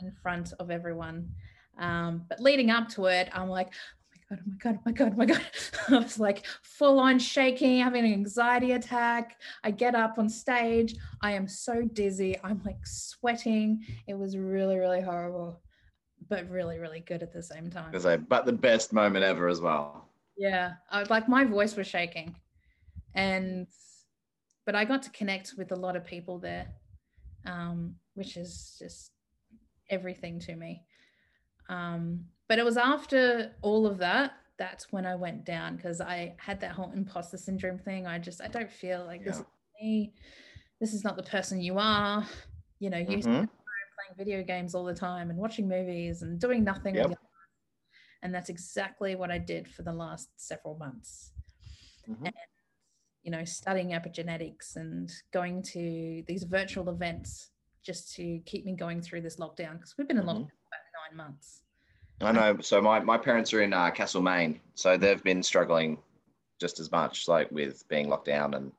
Speaker 2: in front of everyone. Um, but leading up to it, I'm like, oh my god, oh my god, oh my god, oh my god. I was like full on shaking, having an anxiety attack. I get up on stage. I am so dizzy. I'm like sweating. It was really, really horrible, but really, really good at the same time.
Speaker 1: Because I, but the best moment ever as well.
Speaker 2: Yeah, I like my voice was shaking, and but I got to connect with a lot of people there, um, which is just everything to me. Um, but it was after all of that that's when I went down because I had that whole imposter syndrome thing. I just I don't feel like this is me. This is not the person you are. You know, you
Speaker 1: Mhm.
Speaker 2: Playing video games all the time and watching movies and doing nothing
Speaker 1: Yep.
Speaker 2: with your life. And that's exactly what I did for the last several months.
Speaker 1: Mhm.
Speaker 2: And, you know, studying epigenetics and going to these virtual events just to keep me going through this lockdown because we've been in
Speaker 1: Mhm.
Speaker 2: lockdown for about nine months.
Speaker 1: I know. So my, my parents are in uh, Castlemaine, so they've been struggling just as much, like with being locked down and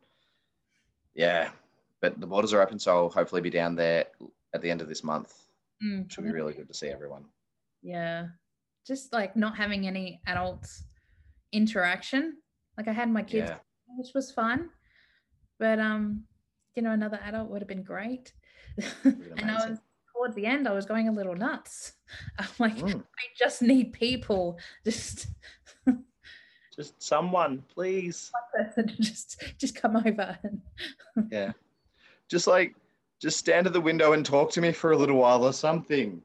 Speaker 1: yeah. But the borders are open, so I'll hopefully be down there at the end of this month,
Speaker 2: Mm,
Speaker 1: which will be really good to see everyone.
Speaker 2: Yeah. just like not having any adult interaction. Like I had my kids,
Speaker 4: Yeah.
Speaker 2: which was fun, but um, you know, another adult would have been great. and I was towards the end, I was going a little nuts. I'm like,
Speaker 4: Mm.
Speaker 2: I just need people, just
Speaker 5: Just someone, please.
Speaker 2: person to just just come over. And,
Speaker 4: Yeah. Just like, just stand at the window and talk to me for a little while or something.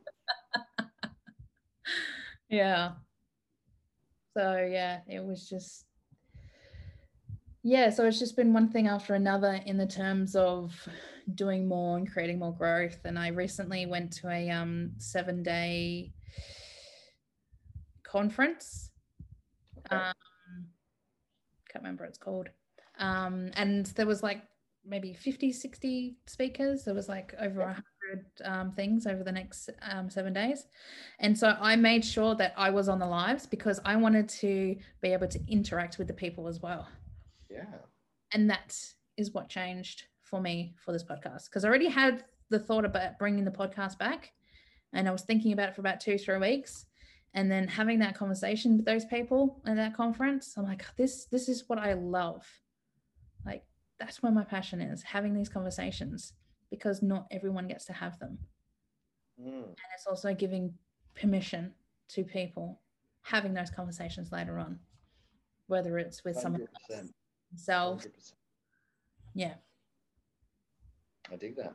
Speaker 2: yeah. So yeah, it was just yeah, so it's just been one thing after another in the terms of doing more and creating more growth. And I recently went to a um seven day conference.
Speaker 4: Okay.
Speaker 2: Um, can't remember what it's called. Um, and there was like maybe 50, 60 speakers. There was like over a hundred um, things over the next um, seven days. And so I made sure that I was on the lives because I wanted to be able to interact with the people as well.
Speaker 4: Yeah.
Speaker 2: And that is what changed for me for this podcast because I already had the thought about bringing the podcast back and I was thinking about it for about two, three weeks. And then having that conversation with those people at that conference, I'm like, this, this is what I love. Like, that's where my passion is having these conversations because not everyone gets to have them.
Speaker 4: Mm.
Speaker 2: And it's also giving permission to people having those conversations later on, whether it's with someone else, themselves.
Speaker 4: 100%.
Speaker 2: Yeah.
Speaker 4: I dig that.